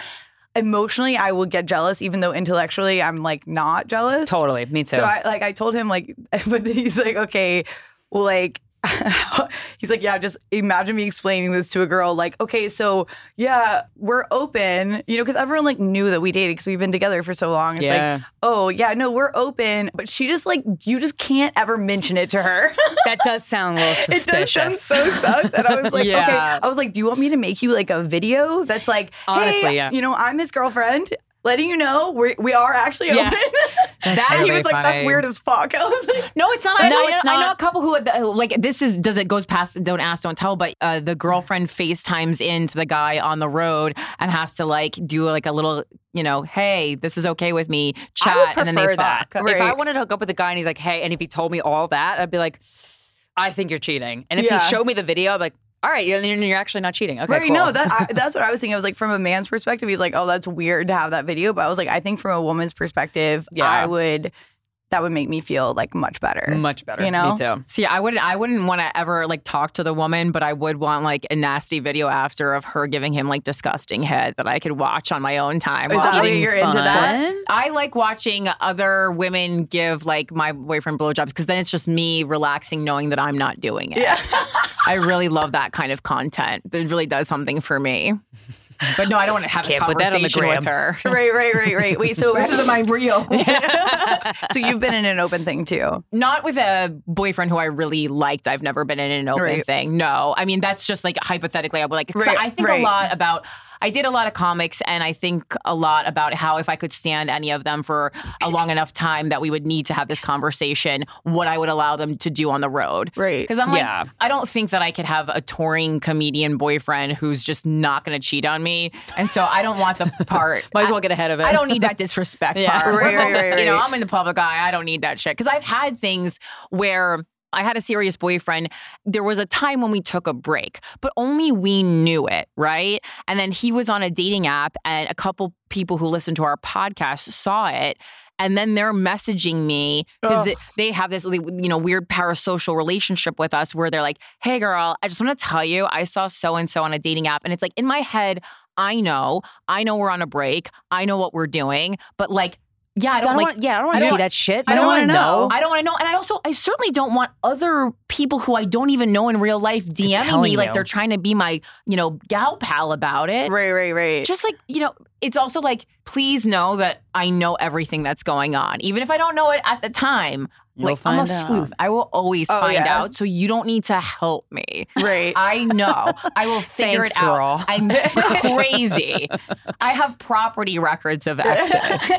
emotionally I would get jealous, even though intellectually I'm like not jealous. Totally. Me too. So I like I told him like, [LAUGHS] but then he's like, okay, well, like. [LAUGHS] he's like, yeah, just imagine me explaining this to a girl. Like, okay, so yeah, we're open, you know, because everyone like knew that we dated because we've been together for so long. It's Yeah. like, oh yeah, no, we're open, but she just like, you just can't ever mention it to her. [LAUGHS] that does sound a little it does suspicious. sound so sus. And I was like, [LAUGHS] Yeah. okay, I was like, do you want me to make you like a video that's like, Honestly, hey, yeah. you know, I'm his girlfriend. Letting you know we we are actually Yeah. open. [LAUGHS] That's and he was like, "That's weird as fuck." [LAUGHS] I was like, No, it's not. I, No, I, it's I know not. a couple who uh, like this is does it goes past don't ask don't tell, but uh, the girlfriend FaceTimes into the guy on the road and has to like do like a little you know, hey, this is okay with me chat, I would prefer and then they that. fuck. If I wanted to hook up with a guy and he's like, hey, and if he told me all that, I'd be like, I think you're cheating. And if Yeah. he showed me the video, I'd be like, all right, you're, you're actually not cheating. Okay, right, cool. no, that I, [LAUGHS] that's what I was thinking. I was like, from a man's perspective, he's like, "Oh, that's weird to have that video," but I was like, I think from a woman's perspective, Yeah. I would that would make me feel like much better. much better. You know? Me too. See, I wouldn't. I wouldn't want to ever like talk to the woman, but I would want like a nasty video after of her giving him like disgusting head that I could watch on my own time. Is while that eating you're into that? I like watching other women give like my boyfriend blowjobs because then it's just me relaxing, knowing that I'm not doing it. Yeah. [LAUGHS] I really love that kind of content. It really does something for me. But no, I don't want to have Can't a put that on the conversation with her. right, right, right, right. Wait, so [LAUGHS] This is my real. [LAUGHS] so you've been in an open thing too. Not with a boyfriend who I really liked. I've never been in an open Right. thing. No, I mean that's just like hypothetically. I would like. 'cause Right, I think right. a lot about. I did a lot of comics, and I think a lot about how if I could stand any of them for a long enough time, that we would need to have this conversation. What I would allow them to do on the road, Right. Because I'm like, Yeah. I don't think that I could have a touring comedian boyfriend who's just not going to cheat on me, and so I don't want the [LAUGHS] part. Might as well get ahead of it. I don't need that disrespect [LAUGHS] Yeah. part. Right, We're right, right, [LAUGHS] You know. I'm in the public eye. I don't need that shit. Because I've had things where I had a serious boyfriend. There was a time when we took a break, but only we knew it, right? And then he was on a dating app, and a couple people who listened to our podcast saw it. and then they're messaging me because they, they have this you know weird parasocial relationship with us where they're like, "Hey, girl, I just want to tell you, I saw so and so on a dating app," and it's like in my head, I know, I know we're on a break, I know what we're doing, but like. Yeah, I don't, I don't like. want- yeah, I don't want I to see that shit. I don't want to know. I don't want to know. And I also, I certainly don't want other people who I don't even know in real life DMing telling me like they're trying to be my, you know, gal pal about it. Right, right, right. Just like, you know, it's also like, please know that I know everything that's going on. Even if I don't know it at the time, You'll like I'm a find out. sleuth. I will always Oh, find yeah. out. So you don't need to help me. right. [LAUGHS] I know. I will [LAUGHS] figure Thanks, it out. I'm [LAUGHS] crazy. I have property records of exes.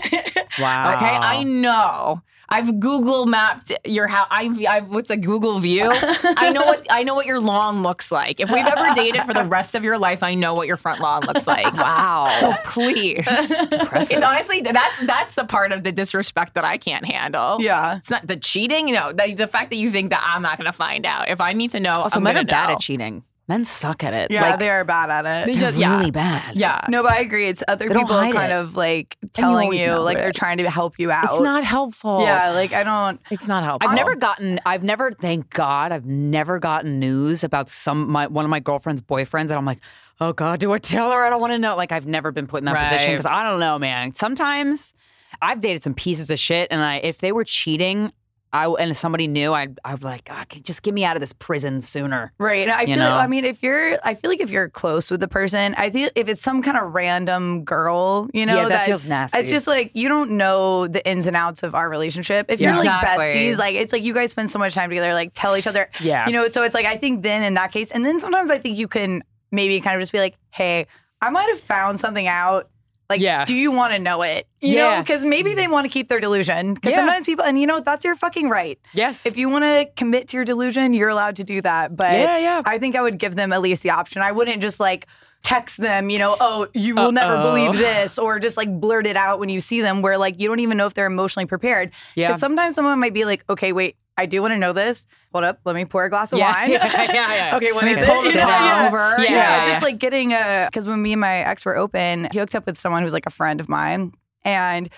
Wow. Okay, I know. I've Google mapped your house. I've, I've what's a Google view? [LAUGHS] I know what I know what your lawn looks like. If we've ever dated for the rest of your life, I know what your front lawn looks like. [LAUGHS] Wow. So please, Impressive. it's honestly that's that's the part of the disrespect that I can't handle. yeah. It's not the cheating, you know, the, the fact that you think that I'm not going to find out. If I need to know, also, I'm men are gonna bad at cheating. Men suck at it. Yeah, like, they are bad at it. They they're just- yeah. really bad. Yeah, No, but I agree. It's other They people kind it. of like telling always you, like it they're is. trying to help you out. it's not helpful. Yeah, like I don't. it's not helpful. I've never gotten. I've never. Thank God, I've never gotten news about some my one of my girlfriend's boyfriends, and I'm like, oh God, do I tell her? I don't want to know. Like, I've never been put in that position because I don't know, man. Sometimes I've dated some pieces of shit, and I if they were cheating, I and somebody knew, I'd I'd be like, oh, just get me out of this prison sooner. Right. I You feel. know? I mean, if you're, I feel like if you're close with the person, I feel if it's some kind of random girl, you know, yeah, that, feels nasty. It's just like you don't know the ins and outs of our relationship. If you're like Exactly. besties, like it's like you guys spend so much time together, like tell each other, Yeah. you know. So it's like I think then in that case, and then sometimes I think you can maybe kind of just be like, hey, I might have found something out. Like, Yeah. do you want to know it? You know, Yeah. because maybe they want to keep their delusion. Because Yeah. sometimes people, and you know, that's your fucking right. yes. If you want to commit to your delusion, you're allowed to do that. But Yeah, yeah. I think I would give them at least the option. I wouldn't just like text them, you know, oh, you will never Uh-oh. believe this, or just like blurt it out when you see them where like you don't even know if they're emotionally prepared. Yeah. Because sometimes someone might be like, okay, wait, I do want to know this. Hold up, let me pour a glass of Yeah. wine. [LAUGHS] Yeah, yeah, yeah. [LAUGHS] okay, what is it? pull You it know, yeah. over. Yeah, Yeah, just like getting a because when me and my ex were open, he hooked up with someone who's like a friend of mine, and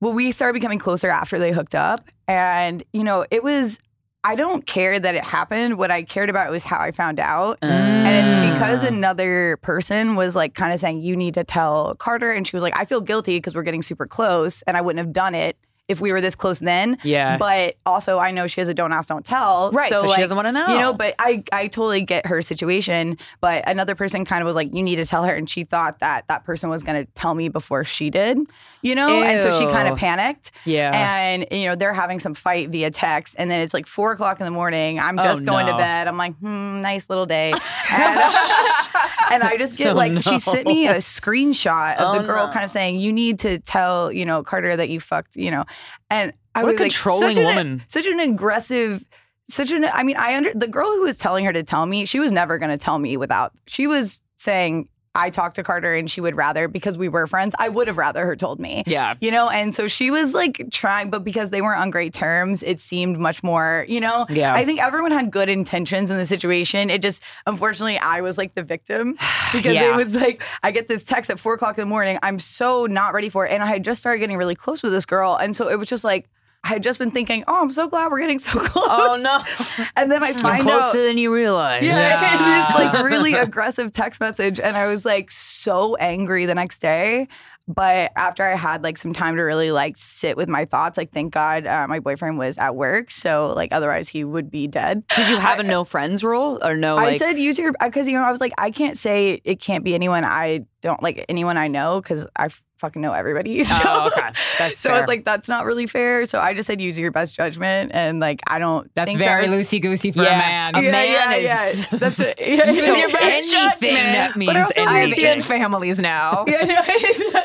well, we started becoming closer after they hooked up, and you know, it was. I don't care that it happened. What I cared about was how I found out. And it's because Mm. another person was like kind of saying, you need to tell Carter. And she was like, I feel guilty because we're getting super close and I wouldn't have done it if we were this close then. Yeah. But also, I know she has a don't ask, don't tell. Right, so she like, doesn't wanna know. You know, but I, I totally get her situation. But another person kind of was like, you need to tell her. And she thought that that person was going to tell me before she did, you know? And so she kind of panicked. Yeah. And, you know, they're having some fight via text. And then it's like four o'clock in the morning. I'm Oh, just going to bed. I'm like, hmm, nice little day. [LAUGHS] And, [LAUGHS] [LAUGHS] and I just get Oh, like, she sent me a screenshot of Oh, the girl no. kind of saying, you need to tell, you know, Carter that you fucked, you know. And I What a was like, controlling such an- woman. such an aggressive such an I mean I under the girl who was telling her to tell me she was never going to tell me without she was saying I talked to Carter and she would rather because we were friends I would have rather her told me Yeah. you know and so she was like trying but because they weren't on great terms it seemed much more you know Yeah. I think everyone had good intentions in the situation it just unfortunately I was like the victim [SIGHS] because Yeah. it was like I get this text at four o'clock in the morning I'm so not ready for it and I had just started getting really close with this girl and so it was just like I had just been thinking, oh, I'm so glad we're getting so [LAUGHS] close. Oh no. And then I You're closer out. than you realize. Yeah, [LAUGHS] it's this like really aggressive text message. And I was like so angry the next day. But after I had like some time to really like sit with my thoughts, like thank God uh, my boyfriend was at work. So like otherwise he would be dead. Did you have a no friends rule or no? I Like, said use your because you know I was like I can't say it can't be anyone I don't like anyone I know because I f- fucking know everybody. [LAUGHS] So, Oh, okay. That's so I was like that's not really fair. So I just said use your best judgment and like I don't. That's very that loosey goosey for Yeah. a man. A yeah, man yeah, is- yeah. That's it. [LAUGHS] Yeah, so use your best anything judgment. means But I also anything. understand- [LAUGHS] families now. Yeah, no,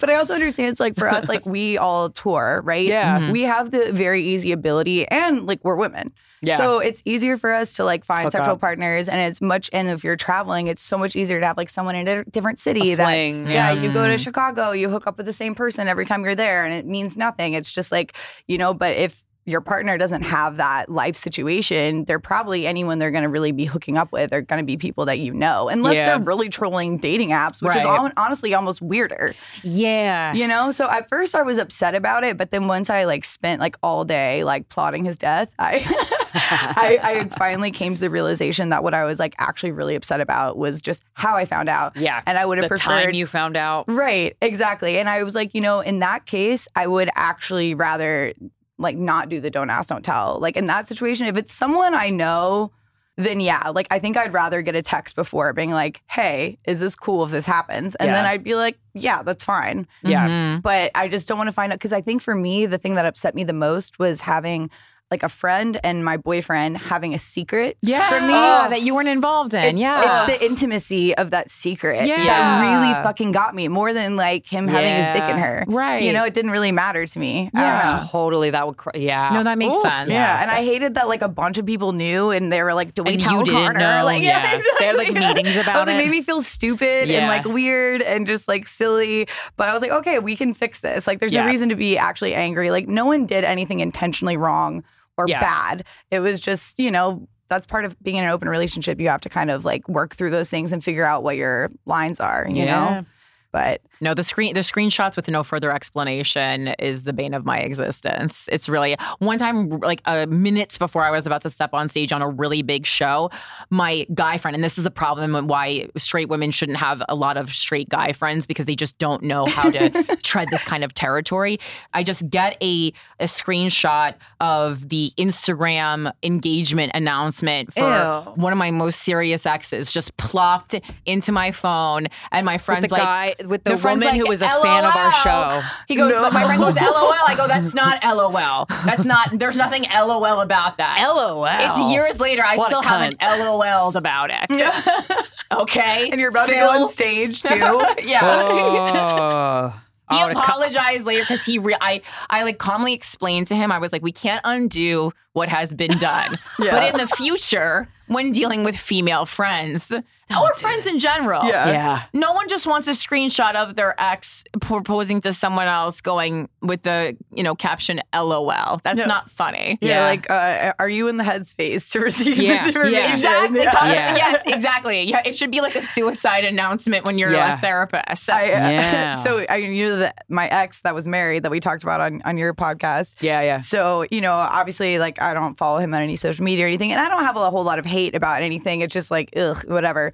but I also understand it's like for us, like we all tour, right? Yeah. Mhm. We have the very easy ability, and like we're women. Yeah. So it's easier for us to like find Hook sexual up. partners, and it's much. And if you're traveling, it's so much easier to have like someone in a different city. A that fling, yeah, yeah. you go to mm. Chicago, you hook up with the same person every time you're there, and it means nothing. It's just like you know. But if your partner doesn't have that life situation, they're probably anyone they're going to really be hooking up with are going to be people that you know, unless Yeah. they're really trolling dating apps, which is Right. hon- honestly almost weirder. Yeah. You know, so at first I was upset about it, but then once I like spent like all day like plotting his death, I, [LAUGHS] [LAUGHS] I I finally came to the realization that what I was like actually really upset about was just how I found out. Yeah. and I would have the preferred time you found out. Right, exactly. And I was like, you know, in that case, I would actually rather like not do the don't ask, don't tell. Like in that situation, if it's someone I know, then yeah, like I think I'd rather get a text before being like, hey, is this cool if this happens? And then I'd be like, yeah, that's fine. Yeah. Mhm. But I just don't want to find out because I think for me, the thing that upset me the most was having like a friend and my boyfriend having a secret Yeah. from me. Oh, that you weren't involved in. It's, yeah. it's the intimacy of that secret Yeah. that really fucking got me more than like him having his dick in her. Right. You know, it didn't really matter to me. Yeah. know. Totally. That would. Cr- yeah. no, that makes Oof. sense. Yeah. and I hated that like a bunch of people knew and they were like, "Do we And tell you didn't Connor?" know, Like, [LAUGHS] yeah. They had, like, meetings about oh, they it. made me feel stupid Yeah. and like weird and just like silly. But I was like, okay, we can fix this. Like, there's Yeah. no reason to be actually angry. Like, no one did anything intentionally wrong or Yeah. bad. It was just, you know. That's part of being in an open relationship. You have to kind of like work through those things and figure out what your lines are, you Yeah. know? But No, the screen the screenshots with no further explanation is the bane of my existence. It's really one time like uh, minutes before I was about to step on stage on a really big show, my guy friend, and this is a problem and why straight women shouldn't have a lot of straight guy friends because they just don't know how to [LAUGHS] tread this kind of territory. I just get a a screenshot of the Instagram engagement announcement for Ew. one of my most serious exes just plopped into my phone and my friend's like guy, with the, the woman who was a fan of our show. He goes, but my friend goes, LOL. I go, that's not LOL. That's not, there's nothing LOL about that. LOL. It's years later. I What still haven't. LOL'd about it. [LAUGHS] okay. and you're about to go on stage [LAUGHS] too. yeah. Oh. [LAUGHS] He apologized later because he, re- I, I like calmly explained to him. I was like, we can't undo what has been done, but in the future, when dealing with female friends or friends in general, Yeah. Yeah. no one just wants a screenshot of their ex proposing to someone else going with the, you know, caption LOL. That's Yeah. not funny. Yeah, Yeah. like, uh, are you in the headspace to receive Yeah, this yeah. information? Exactly. Yeah. Yeah. Yes, exactly. Yeah, it should be like a suicide announcement when you're Yeah. a therapist. I, uh, Yeah. [LAUGHS] so I knew that my ex that was married that we talked about on, on your podcast. Yeah, yeah. So, you know, obviously, like, I don't follow him on any social media or anything, and I don't have a whole lot of hate about anything. It's just like, ugh, whatever.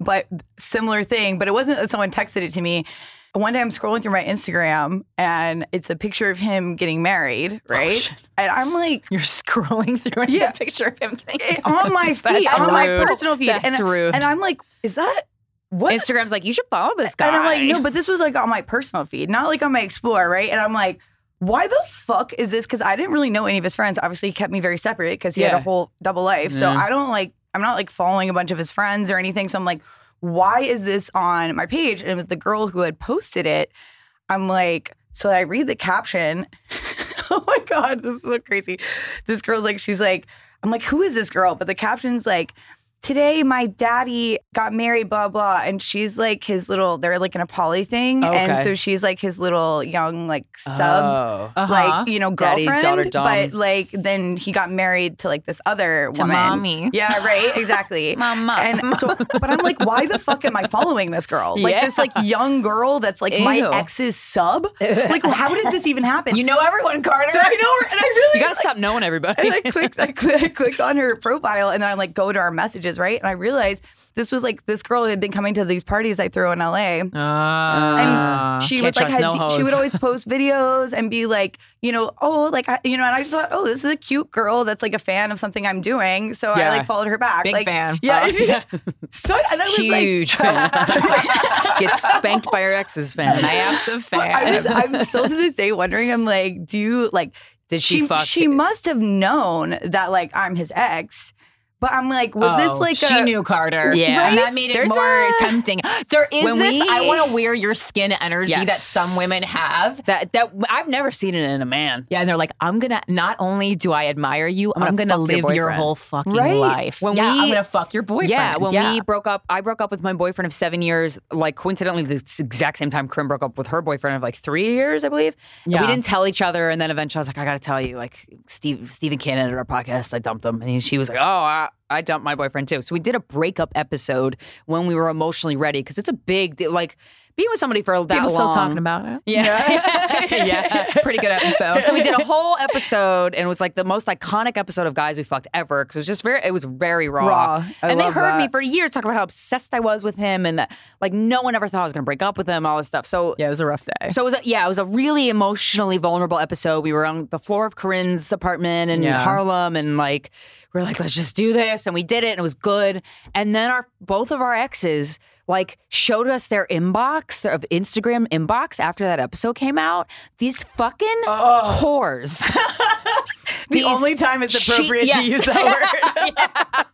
But similar thing, but it wasn't that someone texted it to me. One day I'm scrolling through my Instagram and it's a picture of him getting married, oh, right? and I'm like, [LAUGHS] you're scrolling through and Yeah. a picture of him getting it- on my [LAUGHS] feed, on my personal feed. That's and, rude. And I'm like, is that what? Instagram's like, you should follow this guy. And I'm like, no, but this was like on my personal feed, not like on my Explore, right? And I'm like, why the fuck is this? Because I didn't really know any of his friends. Obviously, he kept me very separate because he had a whole double life. So I don't like, I'm not like following a bunch of his friends or anything. So I'm like, why is this on my page? And it was the girl who had posted it. I'm like, so I read the caption. [LAUGHS] oh my God, this is so crazy. This girl's like, she's like, I'm like, who is this girl? But the caption's like, today my daddy got married, blah, blah. And she's like his little, they're like in a poly thing. And so she's like his little young, like sub. Oh. Uh-huh. Like you know, Daddy, daughter, girlfriend, dom. but like then he got married to like this other To woman. mommy. Yeah, right, exactly. [LAUGHS] Mama. And so, but I'm like, why the fuck am I following this girl? Like Yeah. this like young girl that's like my ex's sub. [LAUGHS] Like, how did this even happen? you know everyone, Carter. so I know, her, and I really You gotta stop knowing everybody. and I clicked, I, click, I clicked on her profile, and then I like go to our messages, right? And I realized this was like this girl who had been coming to these parties I throw in LA. Ah. And she was like, had, no she would always post videos and be like, you know, oh, like, I, you know, and I just thought, oh, this is a cute girl that's like a fan of something I'm doing. So I like followed her back. Big like, fan. Yeah. Oh. [LAUGHS] so, and I was Huge like, fan. [LAUGHS] Gets spanked by her ex's fan. I am so fan. I was, I'm still to this day wondering, I'm like, do you like, Did she, she, fuck? she must have known that like I'm his ex But I'm like, was this Oh, like she a, knew Carter? Yeah. and that made it There's more a- tempting. There is When this. we- I want to wear your skin energy that some women have. That that I've never seen it in a man. Yeah, and they're like, I'm gonna. Not only do I admire you, I'm, I'm gonna, gonna fuck your live your, whole fucking Right. life. When yeah, we- I'm gonna fuck your boyfriend. Yeah, when yeah. we broke up, I broke up with my boyfriend of seven years. Like coincidentally, the exact same time Krim broke up with her boyfriend of like three years, I believe. And Yeah. we didn't tell each other, and then eventually I was like, I got to tell you, like Steve Stephen Cannon at our podcast, I dumped him, and he, she was like, Oh, I, I dumped my boyfriend too. So we did a breakup episode when we were emotionally ready because it's a big. Like being with somebody for that People long. still talking about it. Yeah, [LAUGHS] yeah, pretty good episode. so we did a whole episode, and it was like the most iconic episode of Guys We Fucked ever because it was just very, it was very raw. Raw. I and they heard me for years talk about how obsessed I was with him, and that like no one ever thought I was going to break up with him, all this stuff. So yeah, it was a rough day. so it was a, yeah, it was a really emotionally vulnerable episode. We were on the floor of Corinne's apartment in Yeah. Harlem, and like we are like, let's just do this, and we did it, and it was good. And then our both of our exes like showed us their inbox, their Instagram inbox after that episode came out. These fucking whores. [LAUGHS] [LAUGHS] the These only time it's she- appropriate yes. to use that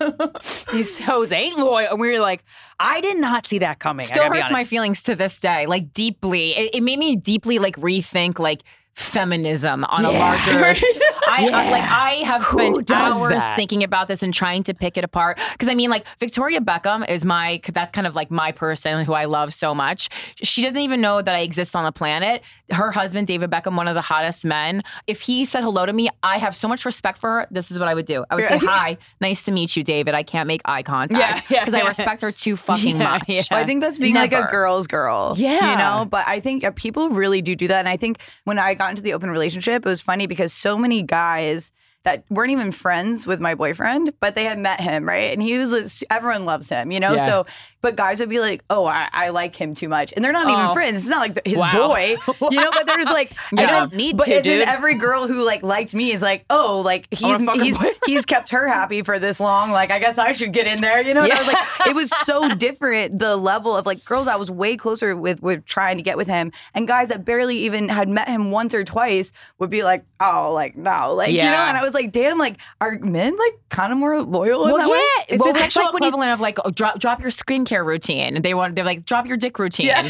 [LAUGHS] word? These hoes ain't loyal. And we were like, I did not see that coming. Still hurts my feelings to this day, like deeply. It, it made me deeply like rethink like feminism on a larger. [LAUGHS] I, I- like I have spent hours that? thinking about this and trying to pick it apart because I mean like Victoria Beckham is my that's kind of like my person who I love so much. She doesn't even know that I exist on the planet. Her husband David Beckham, one of the hottest men. If he said hello to me, I have so much respect for her. This is what I would do. I would say hi, nice to meet you, David. I can't make eye contact Yeah, yeah, because I respect her too [LAUGHS] fucking Yeah, much. yeah. Well, I think that's being like a girl's girl. Yeah. You know, but I think uh, people really do do that. And I think when I got into the open relationship, it was funny because so many guys that weren't even friends with my boyfriend, but they had met him, right? And he was, everyone loves him, you know? Yeah. So, but guys would be like, oh, I, I like him too much. And they're not even Oh. friends. It's not like his Wow. boy, you know? But they're just like, [LAUGHS] I You don't don't need but, to, and then every girl who like liked me is like, oh, like he's, wanna fuck her he's, [LAUGHS] he's kept her happy for this long. Like, I guess I should get in there, you know? And I was like, it was so different the level of like girls I was way closer with with trying to get with him and guys that barely even had met him once or twice would be like oh like no like you know and I was like damn like are men like kind of more loyal in Well, that way? yeah, It's well, the sexual like when you- equivalent of like oh, drop drop your skincare routine. They want they're like drop your dick routine. Yeah.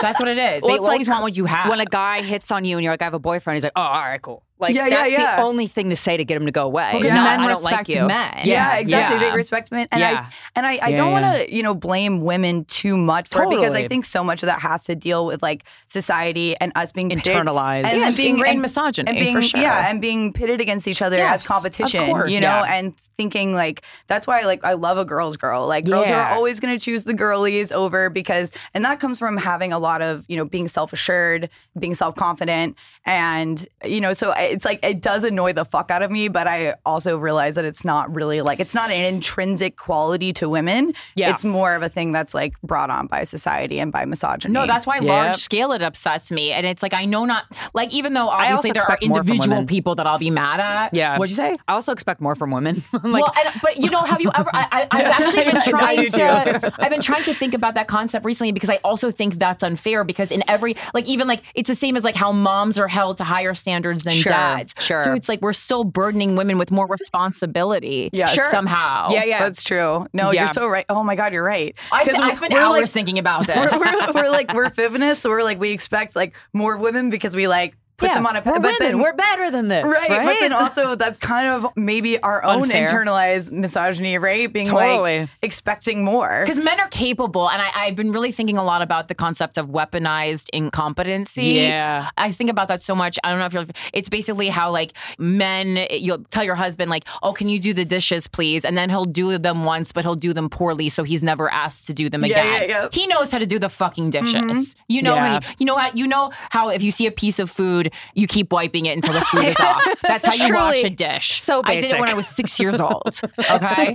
That's what it is. [LAUGHS] Well, they always like want what you have. when a guy hits on you and you're like, I have a boyfriend, he's like, oh, all right, cool. Like, Yeah, yeah, that's yeah. the only thing to say to get him to go away. Well, 'cause Not, men I don't like respect you. men. Yeah, exactly. yeah. They respect men, and Yeah. I and I, I Yeah, don't yeah. want to you know blame women too much for it because I think so much of that has to deal with like society and us being pitted- Internalized. and It's just being ingrained and- misogyny, and being for sure. yeah, and being pitted against each other Yes, as of competition. course. You know, Yeah. and thinking like that's why like I love a girl's girl. Like girls Yeah. are always going to choose the girlies over because, and that comes from having a lot of you know being self assured, being self confident, and you know so it's like it does annoy the fuck out of me, but I also realize that it's not really like it's not an intrinsic quality to women. Yeah. It's more of a thing that's like brought on by society and by misogyny. No, that's why Yep. large scale it upsets me. And it's like I know not like even though I obviously also there are expect more individual women. people that I'll be mad at. Yeah. What'd you say? I also expect more from women. [LAUGHS] like, well, and, but you know, have you ever? I, I, [LAUGHS] I've actually been trying you to. I've been trying to think about that concept recently because I also think that's unfair. Because in every, like, even like it's the same as like how moms are held to higher standards than Sure, dads. Sure. So it's like we're still burdening women with more responsibility. Yeah. Sure. Somehow. Yeah, yeah. That's true. No, Yeah. you're so right. Oh my God, you're right. I, 'Cause I we- spent we're hours like- thinking about [LAUGHS] we're, this. we're, we're like we're [LAUGHS] feminists, so we're like we expect like more women because we like put yeah, them on a we're but women. then we're better than this, right, right? but then also that's kind of maybe our own Unfair. internalized misogyny, right? Being Totally. like expecting more. Because men are capable, and I, I've been really thinking a lot about the concept of weaponized incompetency. Yeah. I think about that so much. I don't know if you're. It's basically how like men, you'll tell your husband like, "Oh, can you do the dishes, please?" And then he'll do them once, but he'll do them poorly, so he's never asked to do them again. yeah, yeah. He knows how to do the fucking dishes. Mm-hmm. You know, Yeah. how, you know how you know how if you see a piece of food, you keep wiping it until the food is off. [LAUGHS] That's how you wash a dish. so I did it when. I was six years old. [LAUGHS] Okay.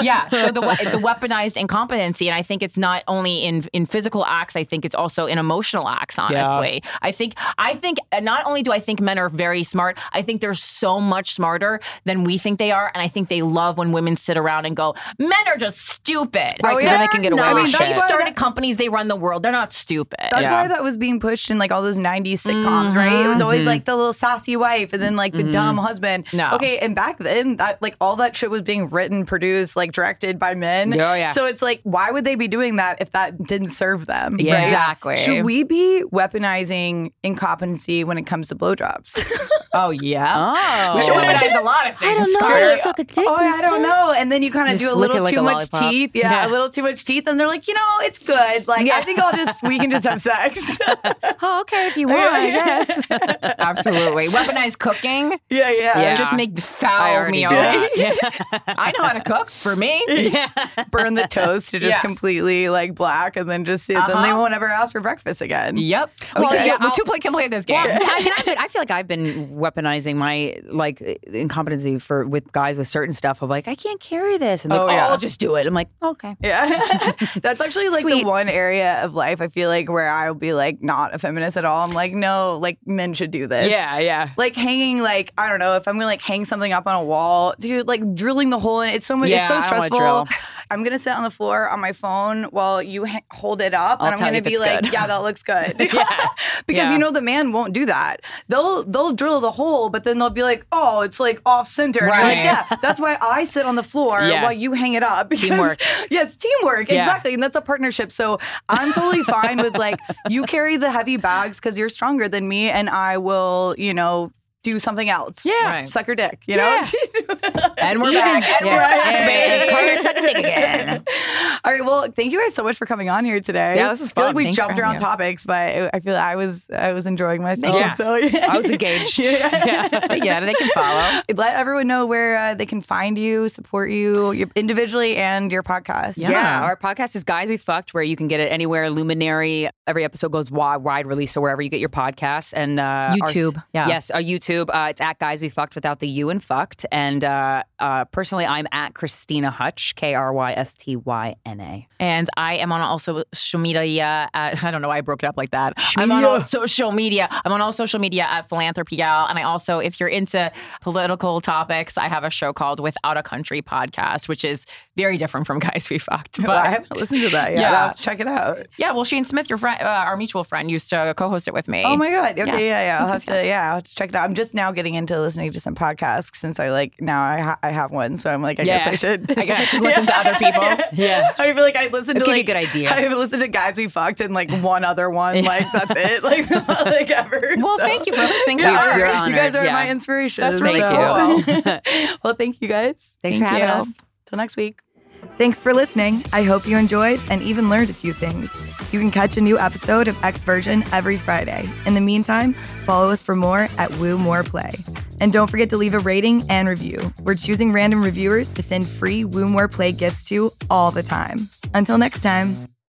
yeah. So the the weaponized incompetency, and I think it's not only in in physical acts. I think it's also in emotional acts. Honestly, I think I think not only do I think men are very smart, I think they're so much smarter than we think they are, and I think they love when women sit around and go, "Men are just stupid." Right, 'cause then they can get away not. with I mean, shit. they started companies. They run the world. They're not stupid. That's Yeah. why that was being pushed in like all those 90s sitcoms, mm-hmm. right? Right? It was always Mhm. like the little sassy wife and then like the dumb husband. No. Okay, and back then that like all that shit was being written, produced, like directed by men. Oh, yeah. So it's like, why would they be doing that if that didn't serve them? right? Exactly. Should we be weaponizing incompetency when it comes to blowjobs? [LAUGHS] Oh yeah. Oh. We should weaponize a lot of things. I don't know. Scarlett. Just suck a dick, oh, I don't know. And then you kind of do a little like too a much lollipop. teeth. Yeah, Yeah. a little too much teeth. And they're like, you know, it's good. Like, I think I'll just, we can just have sex. [LAUGHS] Oh, okay, if you [LAUGHS] want, I guess. [LAUGHS] Absolutely. Weaponize cooking. yeah, yeah. Yeah. Just make foul meals. [LAUGHS] [LAUGHS] I know how to cook for me. Burn the toast to just Yeah. completely like black and then just, then they Uh-huh. won't ever ask for breakfast again. Yep. Well, Well, yeah, yeah, I'll- two play can play this game. Well, I mean, I've been, I feel like I've been weaponizing my like incompetency for with guys with certain stuff of like I can't carry this and like Oh, oh. I'll just do it. I'm like okay. Yeah. That's actually like the one area of life I feel like where I'll be like not a feminist at all. I'm like, no, like men should do this. Yeah, yeah. Like hanging, like I don't know if I'm gonna like hang something up on a wall, dude. Like drilling the hole in it. It's so much. Yeah, it's so I don't wanna stressful. drill. [LAUGHS] I'm gonna sit on the floor on my phone while you ha- hold it up, I'll and I'm gonna be like, good. yeah, that looks good. [LAUGHS] [LAUGHS] because Yeah. you know the man won't do that. They'll they'll drill the hole, but then they'll be like, oh, it's like off center. And you're like, yeah, that's why I sit on the floor [LAUGHS] Yeah. while you hang it up. because- Teamwork. Yeah, it's teamwork. Yeah. Exactly. And that's a partnership. So I'm totally fine with like you carry the heavy bags because you're stronger than me and I will, you know, do something else. Yeah. Right. Suck her dick, you know? And we're Even- back. And yeah. we're back. Suck a dick again. [LAUGHS] All right. Well, thank you guys so much for coming on here today. Yeah, this is I feel fun. like we Thanks jumped around you. topics, but I feel I was I was enjoying myself. Yeah. So yeah. I was [LAUGHS] engaged. yeah. [LAUGHS] yeah, they can follow. [LAUGHS] Let everyone know where uh, they can find you, support you, your, individually and your podcast. Yeah. our podcast is Guys We Fucked, where you can get it anywhere. Luminary. Every episode goes wide, wide release, so wherever you get your podcasts. And uh, our- YouTube, yeah. yes, our YouTube. Uh, it's at Guys We Fucked without the U and fucked. And uh, uh, personally, I'm at Krystyna Hutch, K R Y S T Y N A. And I am on also social media. At, [LAUGHS] I don't know why I broke it up like that. I'm on all social media. I'm on all social media at Philanthropy Gal. And I also, if you're into political topics, I have a show called Without a Country podcast, which is very different from Guys We Fucked. But Well, I haven't listened to that yet. Yeah. I'll check it out. yeah, well, Shane Smith, your friend, uh, our mutual friend, used to co-host it with me. Oh my god! Okay, Yes. yeah, yeah. I'll have yes, to, yeah, I'll have to check it out. I'm just now getting into listening to some podcasts since I like now I ha- I have one, so I'm like I guess I should. I guess I should [LAUGHS] listen to other people's. [LAUGHS] Yeah. I feel like I listened to It'll like you a good idea. I've listened to guys we fucked and like one other one. [LAUGHS] Like that's it. Like [LAUGHS] like ever. Well, So- thank you for listening to Yeah, ours. We're you guys are yeah. my inspiration. That's really so- [LAUGHS] well, thank you guys. Thanks Thank for having you. us. Till next week. Thanks for listening. I hope you enjoyed and even learned a few things. You can catch a new episode of Ex Virgin every Friday. In the meantime, follow us for more at Woo More Play. And don't forget to leave a rating and review. We're choosing random reviewers to send free Woo More Play gifts to all the time. Until next time.